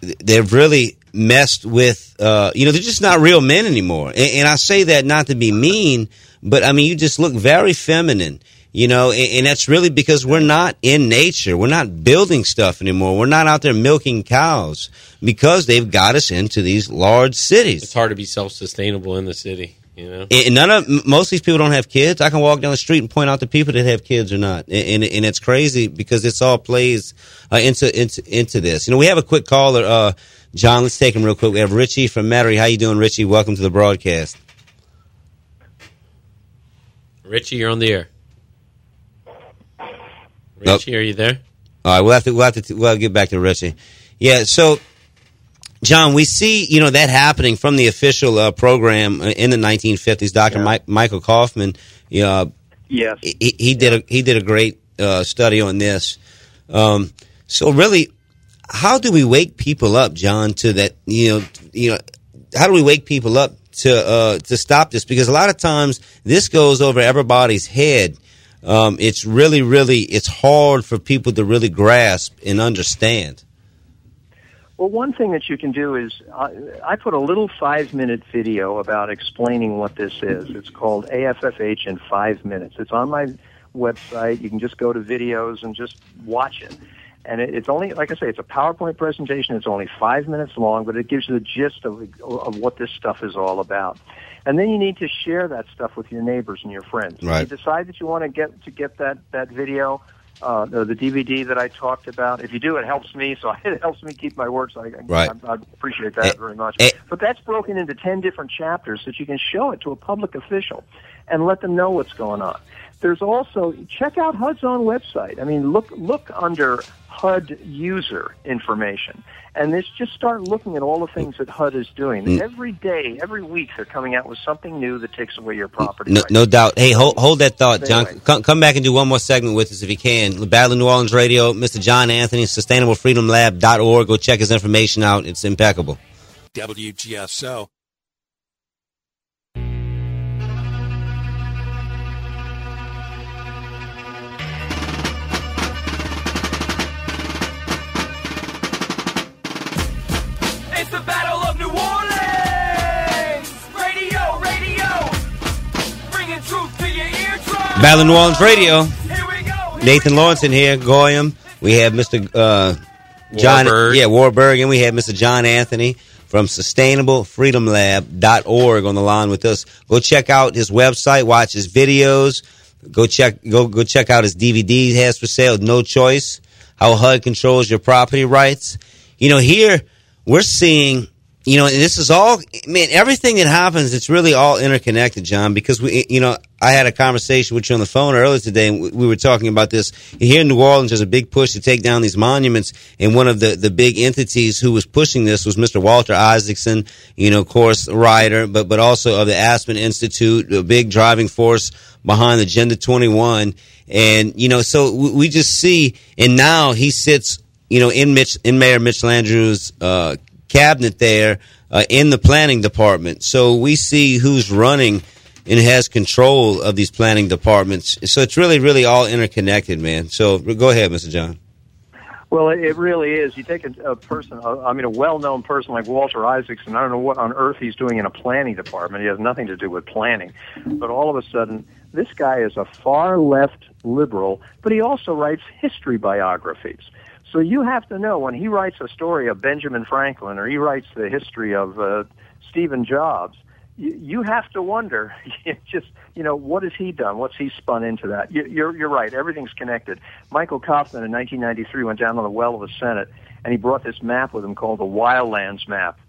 they've really messed with, uh, you know, they're just not real men anymore. And, and, I say that not to be mean, but I mean, you just look very feminine, you know, and, and, that's really because we're not in nature. We're not building stuff anymore. We're not out there milking cows because they've got us into these large cities. It's hard to be self sustainable in the city. You know? And none of most of these people don't have kids. I can walk down the street and point out the people that have kids or not, and and, and it's crazy because it's all plays uh, into into into this. You know, we have a quick caller. Uh, John, let's take him real quick. We have Richie from Metairie. How you doing, Richie? Welcome to the broadcast. Richie, you're on the air. Richie, nope. are you there? All right, we'll have to we'll have to we'll get back to Richie. Yeah, so John, we see you know that happening from the official uh, program in the 1950s. Dr. Yeah. Michael Coffman, you know, yes, he, he did a he did a great uh, study on this. Um, so really, how do we wake people up, John, to that? You know, you know, how do we wake people up to uh, to stop this? Because a lot of times this goes over everybody's head. Um, it's really, really, it's hard for people to really grasp and understand. Well, one thing that you can do is uh, I put a little five minute video about explaining what this is. It's called AFFH in five minutes. It's on my website. You can just go to videos and just watch it. And it, it's only, like I say, it's a PowerPoint presentation. It's only five minutes long, but it gives you the gist of, of what this stuff is all about. And then you need to share that stuff with your neighbors and your friends. Right. If you decide that you want to get to get that that video, uh, the, the DVD that I talked about. If you do, it helps me. So it helps me keep my work. So I, Right. I, I appreciate that very much. but that's broken into ten different chapters that you can show it to a public official and let them know what's going on. There's also check out HUD's own website. I mean, look look under HUD user information, and this just start looking at all the things that HUD is doing. Mm. Every day, every week, they're coming out with something new that takes away your property. No, no doubt. Hey, hold, hold that thought, But John. anyway. Come, come back and do one more segment with us if you can. Battle of New Orleans Radio, Mr. John Anthony, SustainableFreedomLab.org. Go check his information out. It's impeccable. WGSO. Battle of New Orleans Radio. Nathan Laurenson here, Goyam. We have Mr. Uh, John, Warburg. yeah, Warburg, and we have Mr. John Anthony from SustainableFreedomLab.org on the line with us. Go check out his website, watch his videos. Go check, go go check out his DVD he has for sale. No choice. How HUD controls your property rights. You know, here we're seeing, you know, and this is all, man, everything that happens, it's really all interconnected, John, because we, you know, I had a conversation with you on the phone earlier today, and we- we were talking about this. Here in New Orleans, there's a big push to take down these monuments, and one of the, the big entities who was pushing this was Mr. Walter Isaacson, you know, of course, writer, but, but also of the Aspen Institute, a big driving force behind Agenda 21. And, you know, so we we just see, and now he sits you know, in Mitch, in Mayor Mitch Landrieu's uh, cabinet there uh, in the planning department. So we see who's running and has control of these planning departments. So it's really, really all interconnected, man. So go ahead, Mr. John. Well, it, really is. You take a, a person, a, I mean, a well-known person like Walter Isaacson. I don't know what on earth he's doing in a planning department. He has nothing to do with planning. But all of a sudden, this guy is a far left liberal, but he also writes history biographies. So you have to know when he writes a story of Benjamin Franklin or he writes the history of uh, Stephen Jobs, you, you have to wonder, just you know, what has he done? What's he spun into that? You, you're you're right. Everything's connected. Michael Coffman in 1993 went down to the well of the Senate and he brought this map with him called the Wildlands map,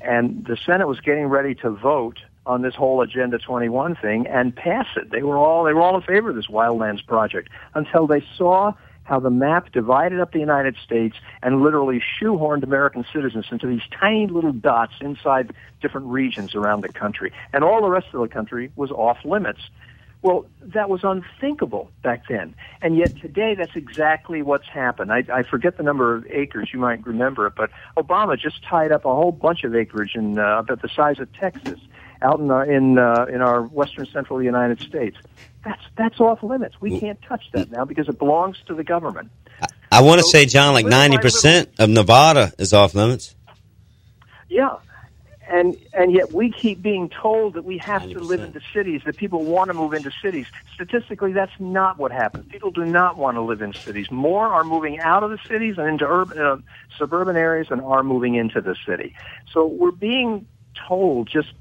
and the Senate was getting ready to vote on this whole Agenda 21 thing and pass it. They were all they were all in favor of this Wildlands project until they saw how the map divided up the United States and literally shoehorned American citizens into these tiny little dots inside different regions around the country. And all the rest of the country was off limits. Well, that was unthinkable back then. And yet today, that's exactly what's happened. I, I forget the number of acres, you might remember it, but Obama just tied up a whole bunch of acreage in uh, about the size of Texas out in, our, in, uh, in our western central United States. That's, that's off limits. We can't touch that now because it belongs to the government. I want to say, John, like 90% of Nevada is off limits. Yeah. And and yet we keep being told that we have to live into cities, that people want to move into cities. Statistically, that's not what happens. People do not want to live in cities. More are moving out of the cities and into urban, uh, suburban areas and are moving into the city. So we're being told just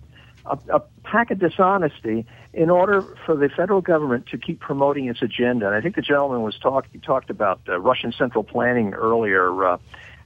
a, a pack of dishonesty in order for the federal government to keep promoting its agenda. And I think the gentleman was talk, he talked about uh, Russian central planning earlier uh,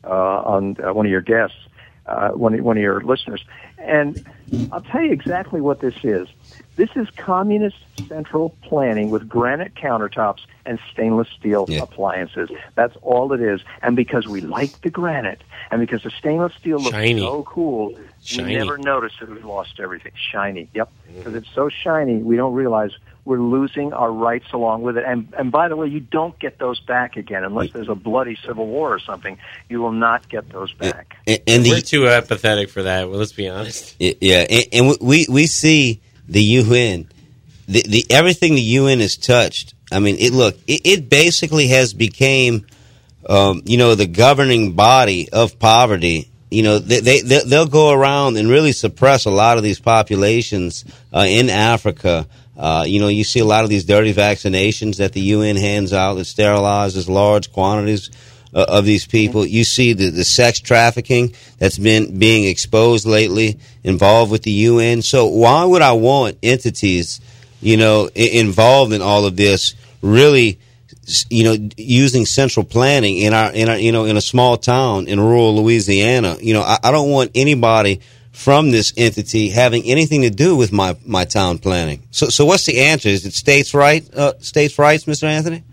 uh, on uh, one of your guests, uh, one, one of your listeners. And I'll tell you exactly what this is. This is communist central planning with granite countertops and stainless steel appliances. That's all it is. And because we like the granite, and because the stainless steel looks Shiny. so cool, Shiny. we never notice that we've lost everything. Shiny, yep. Because it's so shiny, we don't realize we're losing our rights along with it. And and by the way, you don't get those back again unless there's a bloody civil war or something. You will not get those back. And, and the, We're too apathetic for that. Well, let's be honest. Yeah, and, and we we see the UN, the, the everything the UN has touched. I mean, it look, it, it basically has became um, you know, the governing body of poverty, you know, they, they, they- they'll go around and really suppress a lot of these populations uh, in Africa. Uh, you know, you see a lot of these dirty vaccinations that the UN hands out that sterilizes large quantities uh, of these people. You see the, the sex trafficking that's been being exposed lately, involved with the UN. So why would I want entities, you know, I- involved in all of this, really, you know, using central planning in our, in our, you know, in a small town in rural Louisiana? You know, I, I don't want anybody from this entity having anything to do with my, my town planning. So, so what's the answer? Is it states' right, uh, states' rights, Mr. Anthony?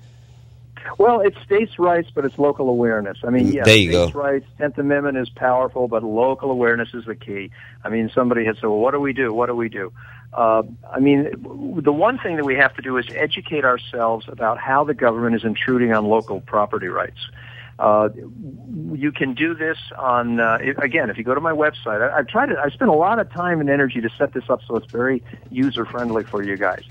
Well, it's states' rights, but it's local awareness. I mean, yeah, There you states' go. rights, Tenth Amendment is powerful, but local awareness is the key. I mean, somebody had said, "Well, what do we do? What do we do?" Uh, I mean, the one thing that we have to do is educate ourselves about how the government is intruding on local property rights. Uh, you can do this on uh, again if you go to my website. I, I've tried to. I spent a lot of time and energy to set this up so it's very user friendly for you guys.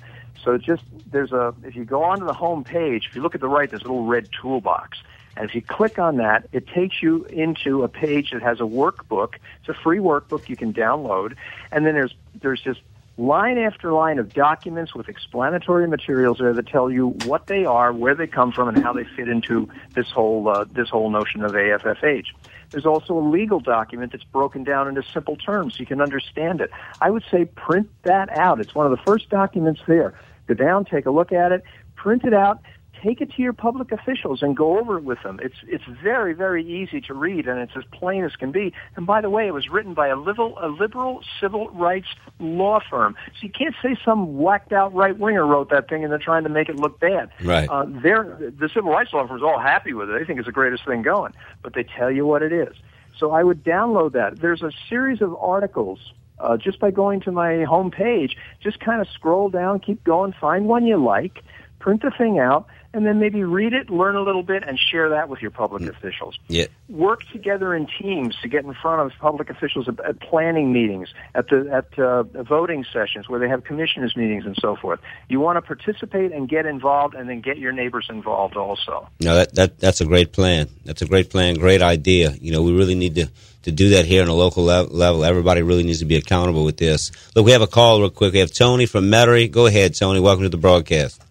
So just there's a if you go onto the home page, if you look at the right, there's a little red toolbox. And if you click on that, it takes you into a page that has a workbook. It's a free workbook you can download. And then there's there's just line after line of documents with explanatory materials there that tell you what they are, where they come from, and how they fit into this whole uh, this whole notion of AFFH. There's also a legal document that's broken down into simple terms so you can understand it. I would say print that out. It's one of the first documents there. Go down, take a look at it, print it out, take it to your public officials and go over it with them. It's it's very very easy to read and it's as plain as can be. And by the way, it was written by a liberal a liberal civil rights law firm. So you can't say some whacked out right winger wrote that thing and they're trying to make it look bad. Right. Uh, they're the civil rights law firm is all happy with it. They think it's the greatest thing going, but they tell you what it is. So I would download that. There's a series of articles uh, just by going to my home page. Just kind of scroll down, keep going, find one you like, print the thing out, and then maybe read it, learn a little bit, and share that with your public officials Yeah. work together in teams to get in front of public officials at, at planning meetings, at the at uh, voting sessions where they have commissioners meetings and so forth. You want to participate and get involved, and then get your neighbors involved also. No, that, that that's a great plan. That's a great plan, great idea. You know, we really need to, to do that here on a local lev- level. Everybody really needs to be accountable with this. Look, we have a call real quick. We have Tony from Metairie. Go ahead, Tony. Welcome to the broadcast.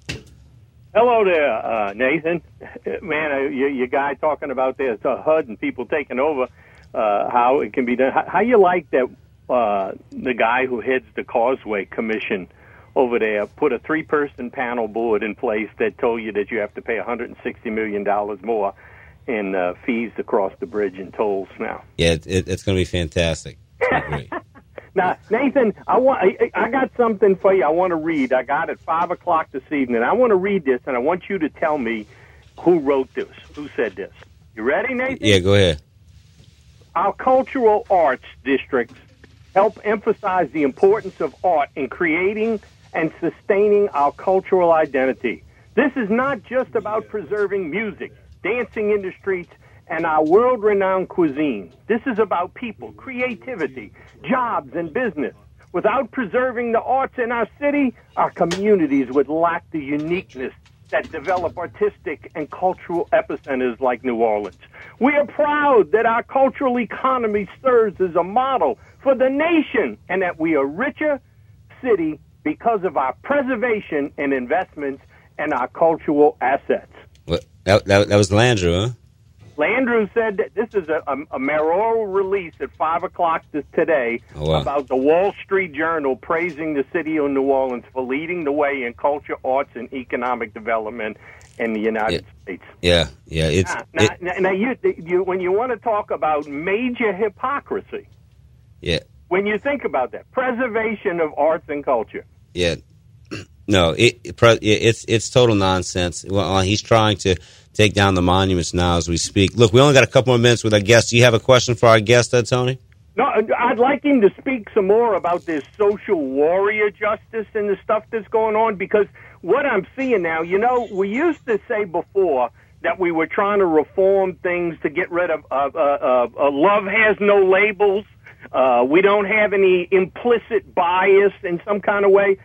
Hello there, uh, Nathan. Man, uh, you, you guy talking about this uh, HUD and people taking over, uh, how it can be done. How, how you like that uh, the guy who heads the Causeway Commission over there put a three-person panel board in place that told you that you have to pay 160 million dollars more in uh, fees to cross the bridge and tolls now. Yeah, it, it, it's going to be fantastic. Now, Nathan, I want I, I got something for you. I want to read. I got it five o'clock this evening. I want to read this, and I want you to tell me who wrote this, who said this. You ready, Nathan? Yeah, go ahead. Our cultural arts districts help emphasize the importance of art in creating and sustaining our cultural identity. This is not just about preserving music, dancing in the streets, and our world renowned cuisine. This is about people, creativity, jobs, and business. Without preserving the arts in our city, our communities would lack the uniqueness that develop artistic and cultural epicenters like New Orleans. We are proud that our cultural economy serves as a model for the nation and that we are a richer city because of our preservation and investments and our cultural assets. What, that, that, that was Landrieu, huh? Landrieu said that this is a, a, a mayoral release at 5 o'clock this, today Oh, wow. about the Wall Street Journal praising the city of New Orleans for leading the way in culture, arts, and economic development in the United States. Yeah, yeah. It's now, it, now, now you, you, when you want to talk about major hypocrisy, yeah, when you think about that, preservation of arts and culture, yeah. No, it, it it's it's total nonsense. Well, uh, he's trying to take down the monuments now as we speak. Look, we only got a couple more minutes with our guest. Do you have a question for our guest, uh, Tony? No, I'd like him to speak some more about this social warrior justice and the stuff that's going on because what I'm seeing now, you know, we used to say before that we were trying to reform things to get rid of uh, uh, uh, love has no labels. Uh, we don't have any implicit bias in some kind of way.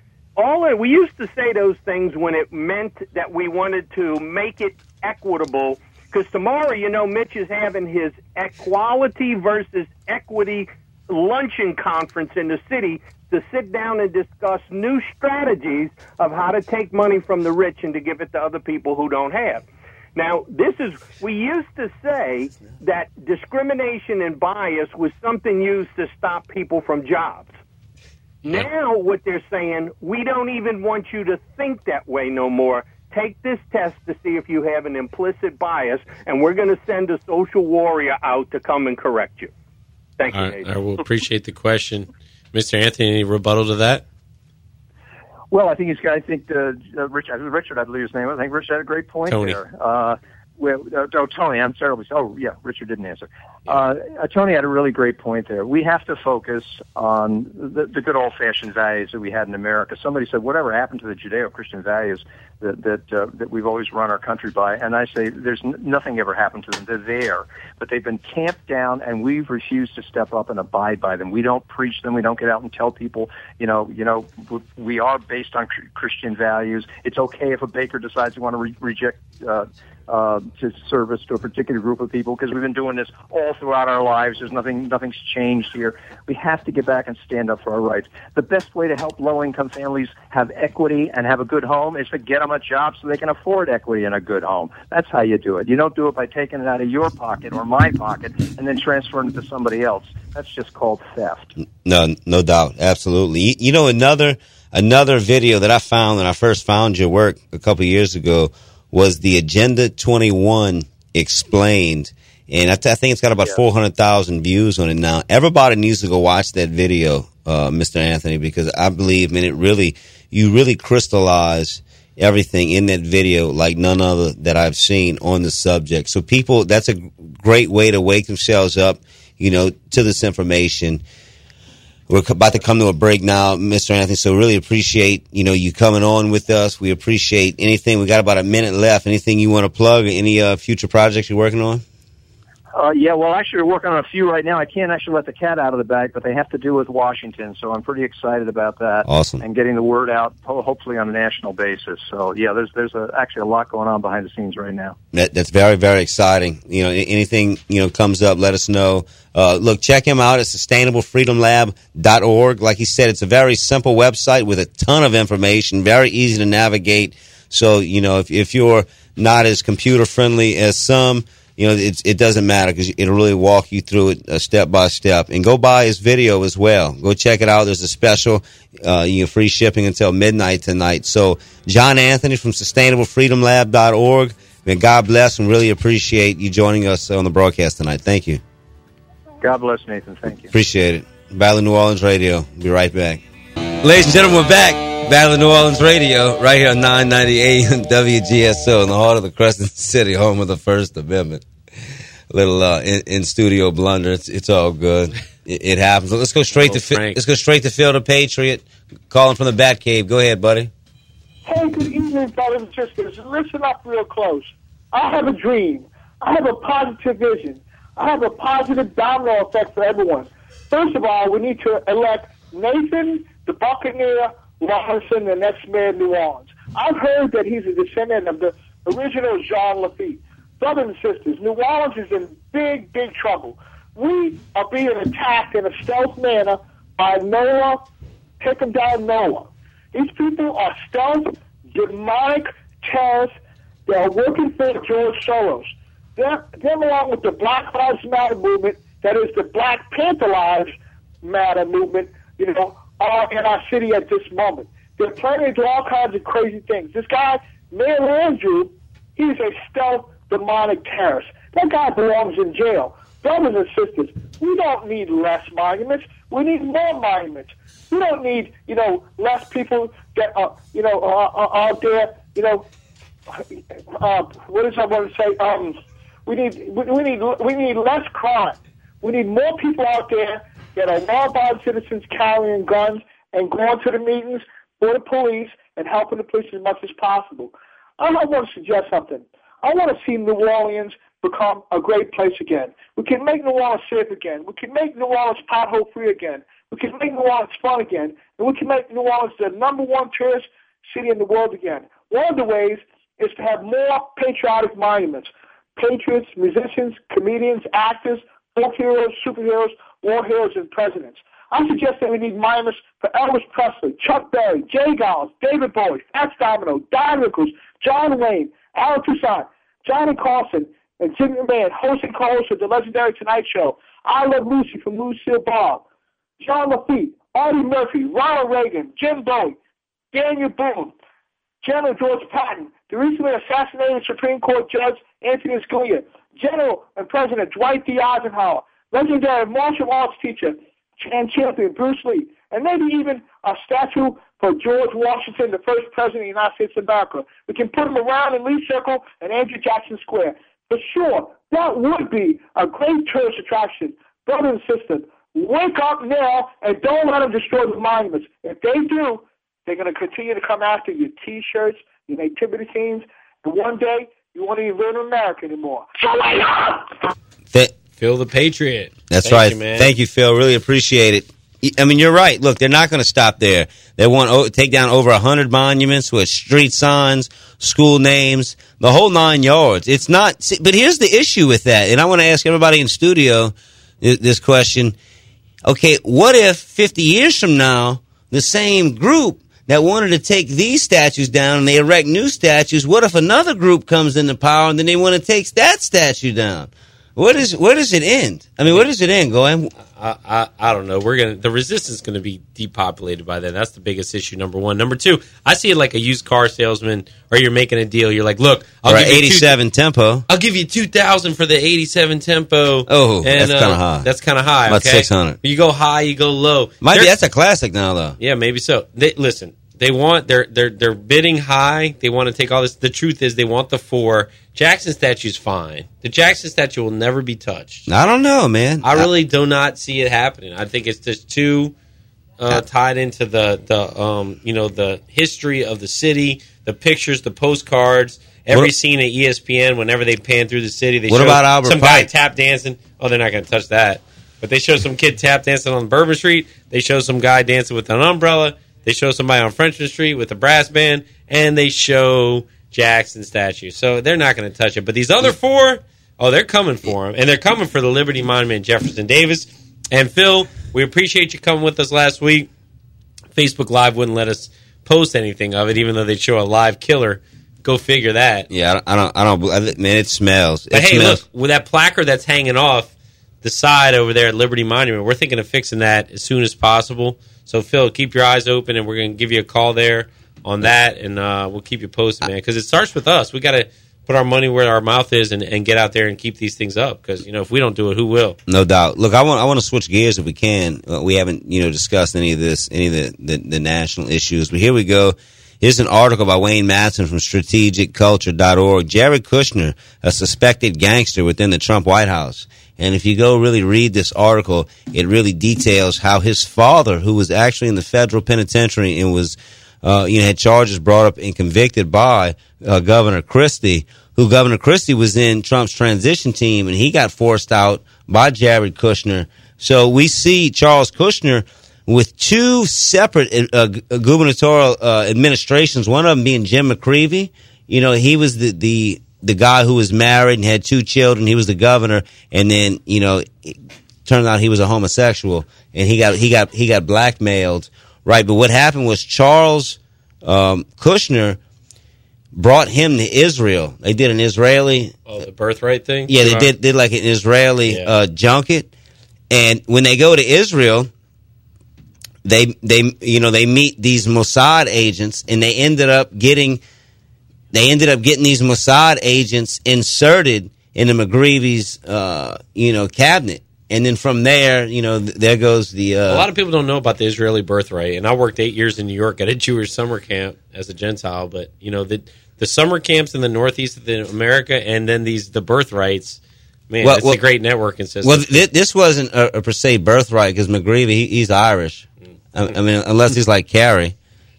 All we used to say those things when it meant that we wanted to make it equitable Because tomorrow, you know, Mitch is having his equality versus equity luncheon conference in the city to sit down and discuss new strategies of how to take money from the rich and to give it to other people who don't have. Now, this is, we used to say that discrimination and bias was something used to stop people from jobs. Now, what they're saying, we don't even want you to think that way no more. Take this test to see if you have an implicit bias, and we're going to send a social warrior out to come and correct you. Thank you, All right, I will appreciate the question. Mr. Anthony, any rebuttal to that? Well, I think he's got. I think uh, uh, Richard, Richard, I believe his name. was. I think Richard had a great point Tony. there. Uh, well, uh, oh, Tony, I'm terribly. Oh, yeah, Richard didn't answer. Uh, Tony had a really great point there. We have to focus on the, the good old-fashioned values that we had in America. Somebody said, "Whatever happened to the Judeo-Christian values that that uh, that we've always run our country by?" And I say, "There's n- nothing ever happened to them. They're there, but they've been tamped down, and we've refused to step up and abide by them. We don't preach them. We don't get out and tell people, you know, you know, we are based on cr- Christian values. It's okay if a baker decides to want to re- reject." Uh, uh, to service to a particular group of people because we've been doing this all throughout our lives. There's nothing, nothing's changed here. We have to get back and stand up for our rights. The best way to help low-income families have equity and have a good home is to get them a job so they can afford equity and a good home. That's how you do it. You don't do it by taking it out of your pocket or my pocket and then transferring it to somebody else. That's just called theft. No, no doubt, absolutely. You, you know, another another video that I found when I first found your work a couple years ago was the Agenda 21 explained, and I, th- I think it's got about four hundred thousand views on it now. Everybody needs to go watch that video, uh, Mr. Anthony, because I believe, man, it really you really crystallize everything in that video like none other that I've seen on the subject. So people, that's a great way to wake themselves up, you know, to this information. We're about to come to a break now, Mr. Anthony. So really appreciate, you know, you coming on with us. We appreciate anything. We got about a minute left. Anything you want to plug? Any uh, future projects you're working on? Uh, yeah, well, actually, we're working on a few right now. I can't actually let the cat out of the bag, but they have to do with Washington, so I'm pretty excited about that. Awesome. And getting the word out, hopefully on a national basis. So, yeah, there's there's a, actually a lot going on behind the scenes right now. That, that's very, very exciting. You know, anything, you know, comes up, let us know. Uh, look, check him out at sustainablefreedomlab.org. Like he said, it's a very simple website with a ton of information, very easy to navigate. So, you know, if, if you're not as computer friendly as some, you know, it's, it doesn't matter because it'll really walk you through it uh, step by step. And go buy his video as well. Go check it out. There's a special, uh, you know, free shipping until midnight tonight. So, John Anthony from sustainablefreedomlab.org. Man, God bless and really appreciate you joining us on the broadcast tonight. Thank you. God bless Nathan. Thank you. Appreciate it. Battle of New Orleans Radio. Be right back. Ladies and gentlemen, we're back. Battle of New Orleans Radio, right here on 990 AM WGSO in the heart of the Crescent City, home of the First Amendment. Little uh, in, in studio blunder. It's, it's all good. It, it happens. Let's go straight to Phil- let's go straight to Phil the Patriot, calling from the Bat Cave. Go ahead, buddy. Hey, good evening, brothers and sisters. Listen up real close. I have a dream. I have a positive vision. I have a positive domino effect for everyone. First of all, we need to elect Nathan, the Buccaneer, The next mayor of New Orleans. I've heard that he's a descendant of the original Jean Lafitte. Brothers and sisters, New Orleans is in big, big trouble. We are being attacked in a stealth manner by NOLA, take them down NOLA. These people are stealth, demonic terrorists. They are working for George Soros. They're, they're along with the Black Lives Matter movement, that is the Black Panther Lives Matter movement, you know, are in our city at this moment. They're planning to do all kinds of crazy things. This guy, Mayor Landrieu, he's a stealth demonic terrorist. That guy belongs in jail. Brothers and sisters, we don't need less monuments. We need more monuments. We don't need, you know, less people that are, you know, are, are out there, you know, uh, what is I want to say? Um, we need, we, we need, we need less crime. We need more people out there that are law-abiding citizens carrying guns and going to the meetings for the police and helping the police as much as possible. I want to suggest something. I want to see New Orleans become a great place again. We can make New Orleans safe again. We can make New Orleans pothole free again. We can make New Orleans fun again. And we can make New Orleans the number one tourist city in the world again. One of the ways is to have more patriotic monuments. patriots, musicians, comedians, actors, folk heroes, superheroes, war heroes, and presidents. I suggest that we need monuments for Elvis Presley, Chuck Berry, J. Geils, David Bowie, Fats Domino, Don Rickles, John Wayne, Allen Toussaint, Johnny Carson, and Jimmy McMahon, host and co-host the legendary Tonight Show. I Love Lucy from Lucille Ball, John Lafitte, Audie Murphy, Ronald Reagan, Jim Bowie, Daniel Boone, General George Patton, the recently assassinated Supreme Court Judge Anthony Scalia, General and President Dwight D. Eisenhower, legendary martial arts teacher and champion Bruce Lee, and maybe even a statue for George Washington, the first president of the United States of America. We can put him around in Lee Circle and Andrew Jackson Square. For sure, that would be a great tourist attraction. Brothers and sisters, wake up now and don't let them destroy the monuments. If they do, they're going to continue to come after your T-shirts, your nativity scenes, and one day you won't even live in America anymore. So wake up! Th- Phil the Patriot. That's Thank right. you, man. Thank you, Phil. Really appreciate it. I mean, you're right. Look, they're not going to stop there. They want to take down over a hundred monuments with street signs, school names, the whole nine yards. It's not. see, But here's the issue with that, and I want to ask everybody in studio this question. Okay, what if 50 years from now, the same group that wanted to take these statues down and they erect new statues, what if another group comes into power and then they want to take that statue down? What is where does it end? I mean, where does it end, going? I, I I don't know. We're gonna the resistance is gonna be depopulated by then. That's the biggest issue. Number one. Number two. I see it like a used car salesman, or you're making a deal. You're like, look, I'll Or give 87 tempo. I'll give you two thousand for the eighty-seven tempo. Oh, and, that's uh, kinda high. That's kind of high. About okay? 600. You go high, you go low. Might be that's a classic now, though. yeah, maybe so. They, listen, they want they're they're they're bidding high. They want to take all this. The truth is, they want the four. Jackson statue's fine. The Jackson statue will never be touched. I don't know, man. I really do not see it happening. I think it's just too uh, tied into the the um you know the history of the city, the pictures, the postcards. Every What- scene at ESPN, whenever they pan through the city, they What show about Albert some Pike? guy tap dancing. Oh, they're not going to touch that. But they show some kid tap dancing on Bourbon Street. They show some guy dancing with an umbrella. They show somebody on Frenchmen Street with a brass band, and they show Jackson statue. So they're not going to touch it. But these other four, oh, they're coming for him, and they're coming for the Liberty Monument Jefferson Davis. And Phil, we appreciate you coming with us last week. Facebook Live wouldn't let us post anything of it, even though they'd show a live killer. Go figure that. Yeah, I don't. I don't. I don't I, man, it smells. But it hey, smells. look, with that placard that's hanging off the side over there at Liberty Monument, we're thinking of fixing that as soon as possible. So, Phil, keep your eyes open, and we're going to give you a call there on that, and uh, we'll keep you posted, man. Because it starts with us. We got to put our money where our mouth is, and, and get out there and keep these things up. Because you know, if we don't do it, who will? No doubt. Look, I want I want to switch gears if we can. Uh, we haven't you know discussed any of this, any of the, the the national issues, but here we go. Here's an article by Wayne Madsen from strategicculture.org. Jared Kushner, a suspected gangster within the Trump White House. And if you go really read this article, it really details how his father, who was actually in the federal penitentiary and was, uh, you know, had charges brought up and convicted by uh, Governor Christie, who Governor Christie was in Trump's transition team, and he got forced out by Jared Kushner. So we see Charles Kushner with two separate uh, gubernatorial uh, administrations. One of them being Jim McGreevey. You know, he was the the the guy who was married and had two children. He was the governor, and then you know, it turned out he was a homosexual, and he got he got he got blackmailed. Right, but what happened was Charles um, Kushner brought him to Israel. They did an Israeli Oh, the birthright thing. yeah, they did did like an Israeli Yeah. uh, junket, and when they go to Israel, they they you know they meet these Mossad agents, and they ended up getting they ended up getting these Mossad agents inserted into McGreevey's uh, you know cabinet, and then from there, you know, th- there goes the uh, a lot of people don't know about the Israeli birthright, and I worked eight years in New York at a Jewish summer camp as a Gentile. But you know the the summer camps in the Northeast of the America, and then these the birthrights. Man, Well- it's well- a great networking system. Well, th- this wasn't a, a per se birthright because McGreevey he, he's Irish. I, I mean, unless he's like Carrie,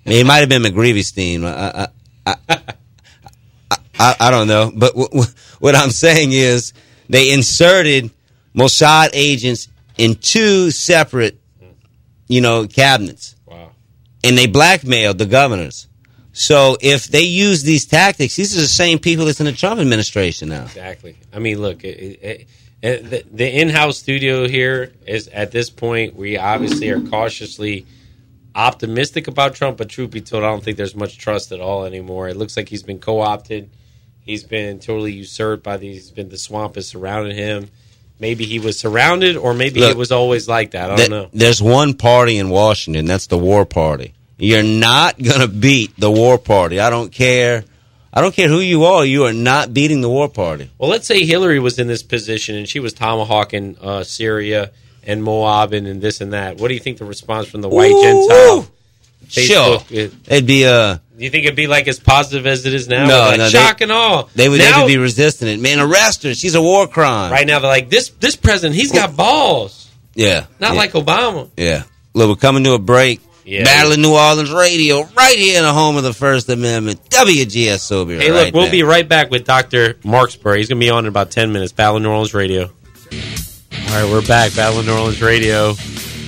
I mean, he might have been McGreevey's team. I, I, I, I, I, I don't know, but w- w- what I'm saying is they inserted Mossad agents in two separate, you know, cabinets. Wow. And they blackmailed the governors. So if they use these tactics, these are the same people that's in the Trump administration now. Exactly. I mean, look, it, it, it, the, the in-house studio here is at this point we obviously are cautiously optimistic about Trump, but truth be told, I don't think there's much trust at all anymore. It looks like he's been co-opted. He's been totally usurped by these. Been the swamp has surrounded him. Maybe he was surrounded, or maybe Look, it was always like that. I don't Th- know. There's one party in Washington. That's the War Party. You're not going to beat the War Party. I don't care. I don't care who you are. You are not beating the War Party. Well, let's say Hillary was in this position and she was tomahawking uh, Syria and MOAB and, and this and that. What do you think the response from the white Ooh, Gentile? Sure. Facebook, it- It'd be uh Do you think it'd be like as positive as it is now? No, Like, no, they- shock and awe. they would, they now, would be resisting it. Man, arrest her. She's a war crime. right now. They're like this. This president, he's got balls. Yeah. Not yeah. like Obama. Yeah. Look, we're coming to a break. Yeah. Battling New Orleans Radio, right here in the home of the First Amendment. WGS will Hey, right look, we'll back. be right back with Dr. Marksbury. He's going to be on in about 10 minutes. Battle of New Orleans Radio. All right, we're back. Battle of New Orleans Radio.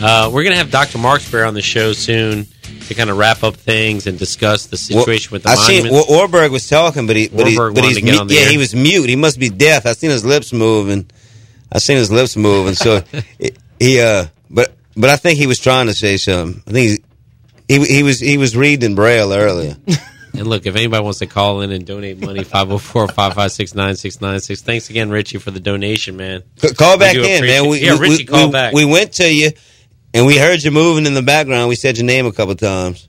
Uh, we're going to have Dr. Marksbury on the show soon to kind of wrap up things and discuss the situation with the I seen monument. Wa- Warburg was talking, but he, but, he, but he's mu- yeah, air. he was mute. He must be deaf. I seen his lips moving. I seen his lips moving. So he- he, uh, but but I think he was trying to say something. I think he he, he was he was reading braille earlier. And look, if anybody wants to call in and donate money, 504 556 9696. Thanks again, Richie, for the donation, man. Call back in, man. We, yeah, we, Richie, we, call we- back. we went to you, and we heard you moving in the background. We said your name a couple times.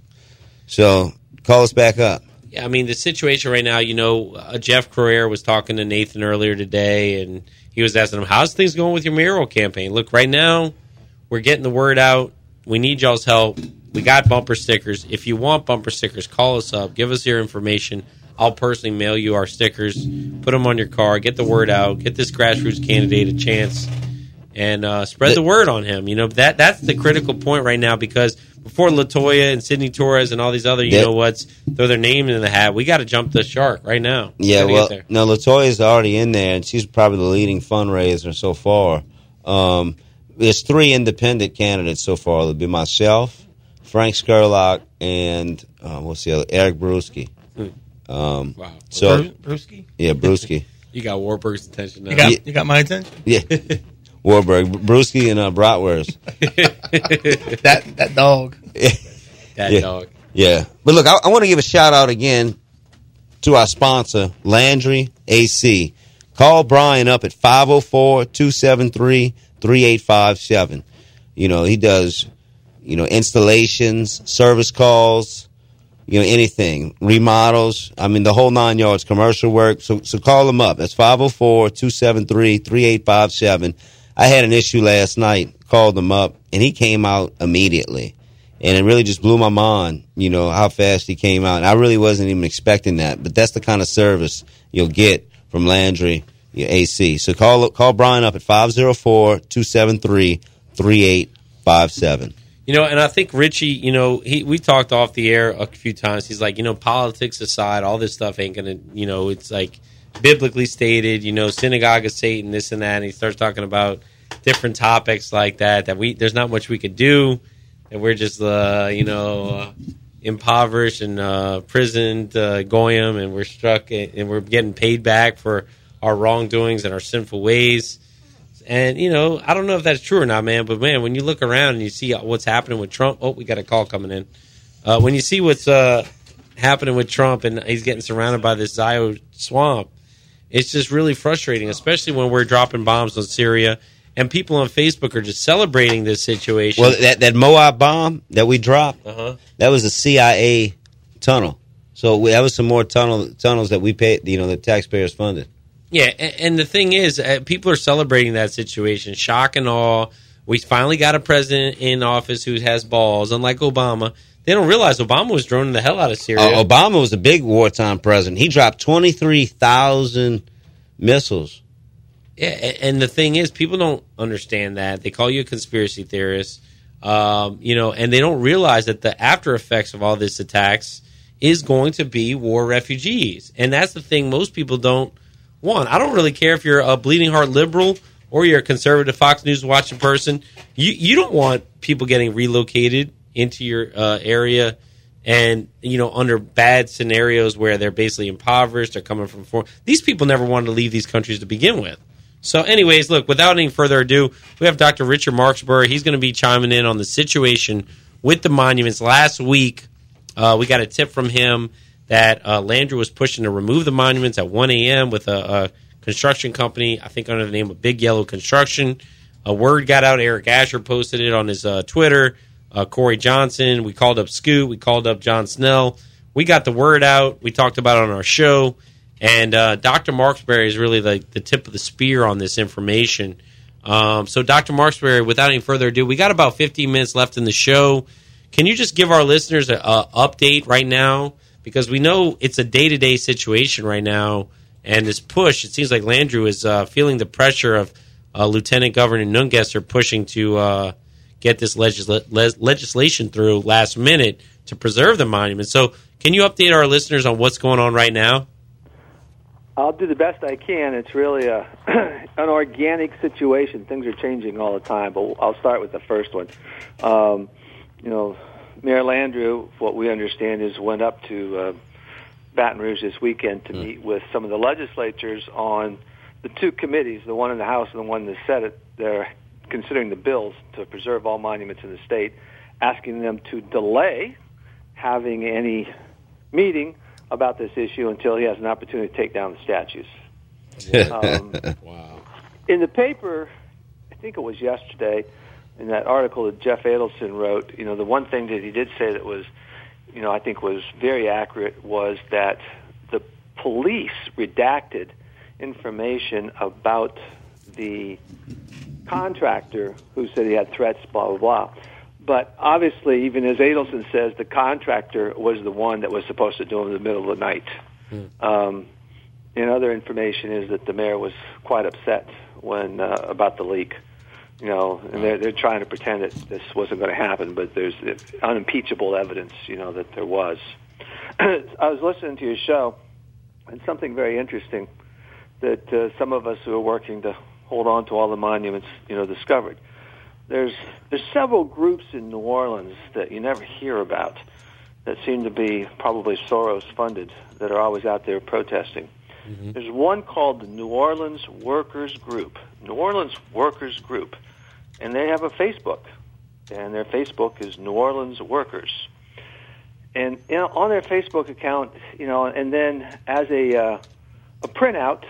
So call us back up. Yeah, I mean the situation right now. You know, uh, Jeff Crouere was talking to Nathan earlier today, and he was asking him, "How's things going with your mural campaign?" Look, right now we're getting the word out. We need y'all's help. We got bumper stickers. If you want bumper stickers, call us up. Give us your information. I'll personally mail you our stickers. Put them on your car. Get the word out. Get this grassroots candidate a chance, and uh, spread the word on him. You know that that's the critical point right now because before LaToya and Sidney Torres and all these other you Yeah. know what's throw their name in the hat, we got to jump the shark right now. Yeah, well, no, LaToya's already in there, and she's probably the leading fundraiser so far. Um, there's three independent candidates so far. It'll be myself, Frank Scurlock, and uh, what's the other? Eric Brewski. Um, wow. So, Bru- Brewski? Yeah, Brewski. you got Warburg's attention now. You got, you got my attention? yeah, Warburg, Brewski, and uh, Bratwurst. that that dog. That yeah. dog. Yeah. But look, I, I want to give a shout out again to our sponsor, Landry AC. Call Brian up at 504 273 3857. You know, he does, you know, installations, service calls, you know, anything, remodels. I mean, the whole nine yards, commercial work. So, so call him up. That's 504 273 3857. I had an issue last night, called him up, and he came out immediately. And it really just blew my mind, you know, how fast he came out. And I really wasn't even expecting that, but that's the kind of service you'll get from Landry your AC. So call call Brian up at 504-273-3857. You know, and I think Richie, you know, he we talked off the air a few times. He's like, you know, politics aside, all this stuff ain't gonna, you know, it's like biblically stated, you know, synagogue of Satan, this and that. And he starts talking about different topics like that. That we there's not much we could do, and we're just, uh, you know, uh, impoverished and uh, prisoned uh, goyim, and we're struck, and we're getting paid back for our wrongdoings and our sinful ways. And you know, I don't know if that's true or not, man. But man, when you look around and you see what's happening with Trump, oh, we got a call coming in. Uh, when you see what's uh, happening with Trump and he's getting surrounded by this Zio swamp, it's just really frustrating, especially when we're dropping bombs on Syria and people on Facebook are just celebrating this situation. Well, that, that MOAB bomb that we dropped, Uh-huh. that was a CIA tunnel. So we, that was some more tunnel tunnels that we paid, you know, the taxpayers funded. Yeah, and, and the thing is, uh, people are celebrating that situation, shock and awe. We finally got a president in office who has balls, unlike Obama. They don't realize Obama was droning the hell out of Syria. Uh, Obama was a big wartime president. He dropped 23,000 missiles. Yeah, and the thing is, people don't understand that. They call you a conspiracy theorist, um, you know, and they don't realize that the after effects of all these attacks is going to be war refugees, and that's the thing most people don't want. I don't really care if you're a bleeding heart liberal or you're a conservative Fox News watching person. You you don't want people getting relocated into your uh, area and you know under bad scenarios where they're basically impoverished, they're coming from foreign. These people never wanted to leave these countries to begin with. So, anyways, look, without any further ado, we have Dr. Richard Marksbury. He's going to be chiming in on the situation with the monuments. Last week, uh, we got a tip from him that uh, Landrieu was pushing to remove the monuments at 1 a.m. with a, a construction company, I think under the name of Big Yellow Construction. A word got out. Eric Asher posted it on his uh, Twitter. Uh, Corey Johnson. We called up Scoot. We called up John Snell. We got the word out. We talked about it on our show. And uh, Dr. Marksbury is really the, the tip of the spear on this information. Um, so, Dr. Marksbury, without any further ado, we got about 15 minutes left in the show. Can you just give our listeners an update right now? Because we know it's a day to day situation right now. And this push, it seems like Landrieu is uh, feeling the pressure of uh, Lieutenant Governor Nungesser pushing to uh, get this legisla- le- legislation through last minute to preserve the monument. So, can you update our listeners on what's going on right now? I'll do the best I can. It's really a an organic situation. Things are changing all the time, but I'll start with the first one. Um, you know, Mayor Landrieu, what we understand is went up to uh, Baton Rouge this weekend to meet with some of the legislatures on the two committees, the one in the House and the one in the Senate. They're considering the bills to preserve all monuments in the state, asking them to delay having any meeting about this issue until he has an opportunity to take down the statues. Um, wow. In the paper, I think it was yesterday, in that article that Jeff Adelson wrote, you know, the one thing that he did say that was, you know, I think was very accurate was that the police redacted information about the contractor who said he had threats, blah, blah, blah. But obviously, even as Adelson says, the contractor was the one that was supposed to do it in the middle of the night. Um, and other information is that the mayor was quite upset when uh, about the leak. You know, and they're they're trying to pretend that this wasn't going to happen, but there's unimpeachable evidence, you know, that there was. I was listening to your show, and something very interesting that uh, some of us who are working to hold on to all the monuments, you know, discovered. There's there's several groups in New Orleans that you never hear about that seem to be probably Soros funded that are always out there protesting. There's one called the New Orleans Workers Group. New Orleans Workers Group. And they have a Facebook. And their Facebook is New Orleans Workers. And you know, on their Facebook account, you know, and then as a uh, a printout,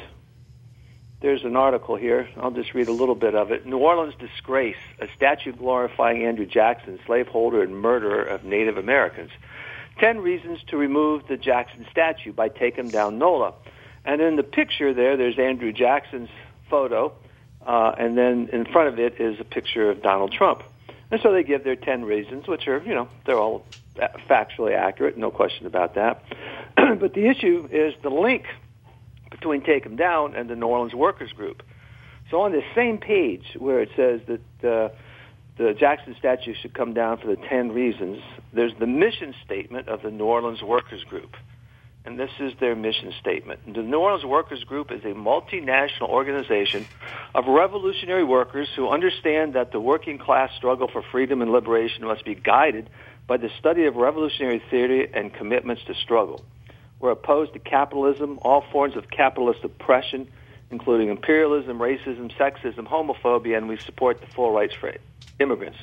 there's an article here. I'll just read a little bit of it. New Orleans disgrace: a statue glorifying Andrew Jackson, slaveholder and murderer of Native Americans. Ten reasons to remove the Jackson statue by take him down NOLA. And in the picture there, there's Andrew Jackson's photo, uh, and then in front of it is a picture of Donald Trump. And so they give their 10 reasons, which are, you know, they're all factually accurate, no question about that. but the issue is the link between Take 'em Down and the New Orleans Workers Group. So on this same page where it says that uh, the Jackson statue should come down for the 10 reasons, there's the mission statement of the New Orleans Workers Group and this is their mission statement. The New Orleans Workers Group is a multinational organization of revolutionary workers who understand that the working class struggle for freedom and liberation must be guided by the study of revolutionary theory and commitments to struggle. We're opposed to capitalism, all forms of capitalist oppression, including imperialism, racism, sexism, homophobia, and we support the full rights for immigrants.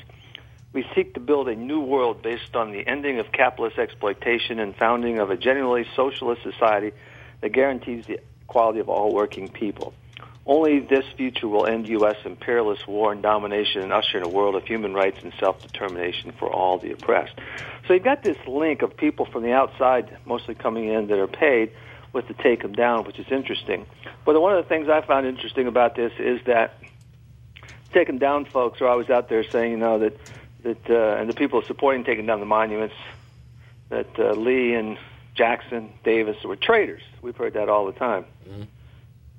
We seek to build a new world based on the ending of capitalist exploitation and founding of a genuinely socialist society that guarantees the equality of all working people. Only this future will end U.S. imperialist war and domination and usher in a world of human rights and self-determination for all the oppressed. So you've got this link of people from the outside, mostly coming in, that are paid with the take them down, which is interesting. But one of the things I found interesting about this is that take them down folks are always out there saying, you know, that that uh, and the people supporting taking down the monuments that uh, Lee and Jackson Davis were traitors. We've heard that all the time. Mm-hmm.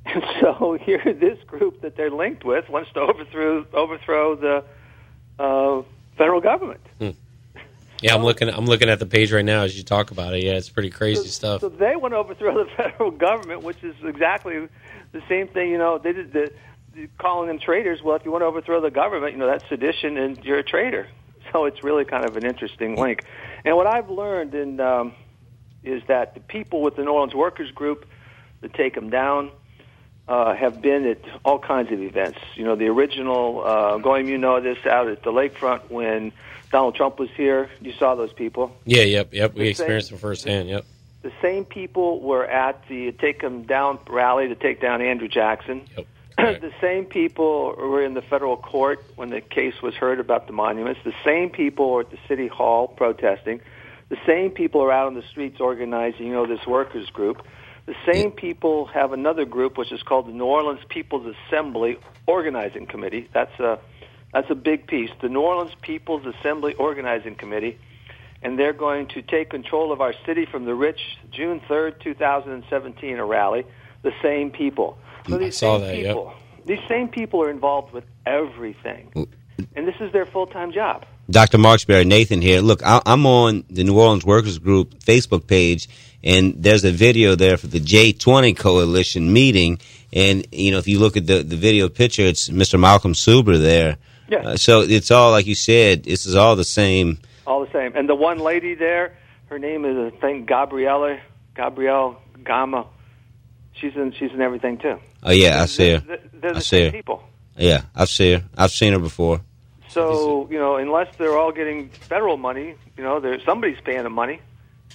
And so here, this group that they're linked with wants to overthrow overthrow the uh, federal government. Hmm. Yeah, I'm looking. I'm looking at the page right now as you talk about it. Yeah, it's pretty crazy stuff. So they want to overthrow the federal government, which is exactly the same thing. You know, they did the calling them traitors. Well, if you want to overthrow the government, you know that's sedition, and you're a traitor. so it's really kind of an interesting link. And what I've learned in, um, is that the people with the New Orleans Workers Group that take them down uh, have been at all kinds of events. You know, the original, uh, Goyim, you know this, out at the lakefront when Donald Trump was here. You saw those people. Yeah, yep, yep. We The same- experienced them firsthand. Yep. The same people were at the Take Them Down rally to take down Andrew Jackson. Yep. the same people were in the federal court when the case was heard about the monuments. The same people were at the city hall protesting. The same people are out on the streets organizing, you know, this workers group. The same people have another group which is called the New Orleans People's Assembly Organizing Committee. That's a that's a big piece. The New Orleans People's Assembly Organizing Committee and they're going to take control of our city from the rich June 3rd, 2017, a rally. The same people. So mm, I these saw same that, yep. people, these same people are involved with everything, and this is their full-time job. Dr. Marksbury, Nathan here. Look, I, I'm on the New Orleans Workers Group Facebook page, and there's a video there for the J20 Coalition meeting. And, you know, if you look at the, the video picture, it's Mr. Malcolm Suber there. Yeah. Uh, so it's all, like you said, this is all the same. All the same. And the one lady there, her name is I think Gabriella, Gabrielle Gama. She's in she's in everything too. Oh, yeah, I see her. They're, they're I see her. people. Yeah, I've seen her. I've seen her before. So you know, unless they're all getting federal money, you know, there somebody's paying the money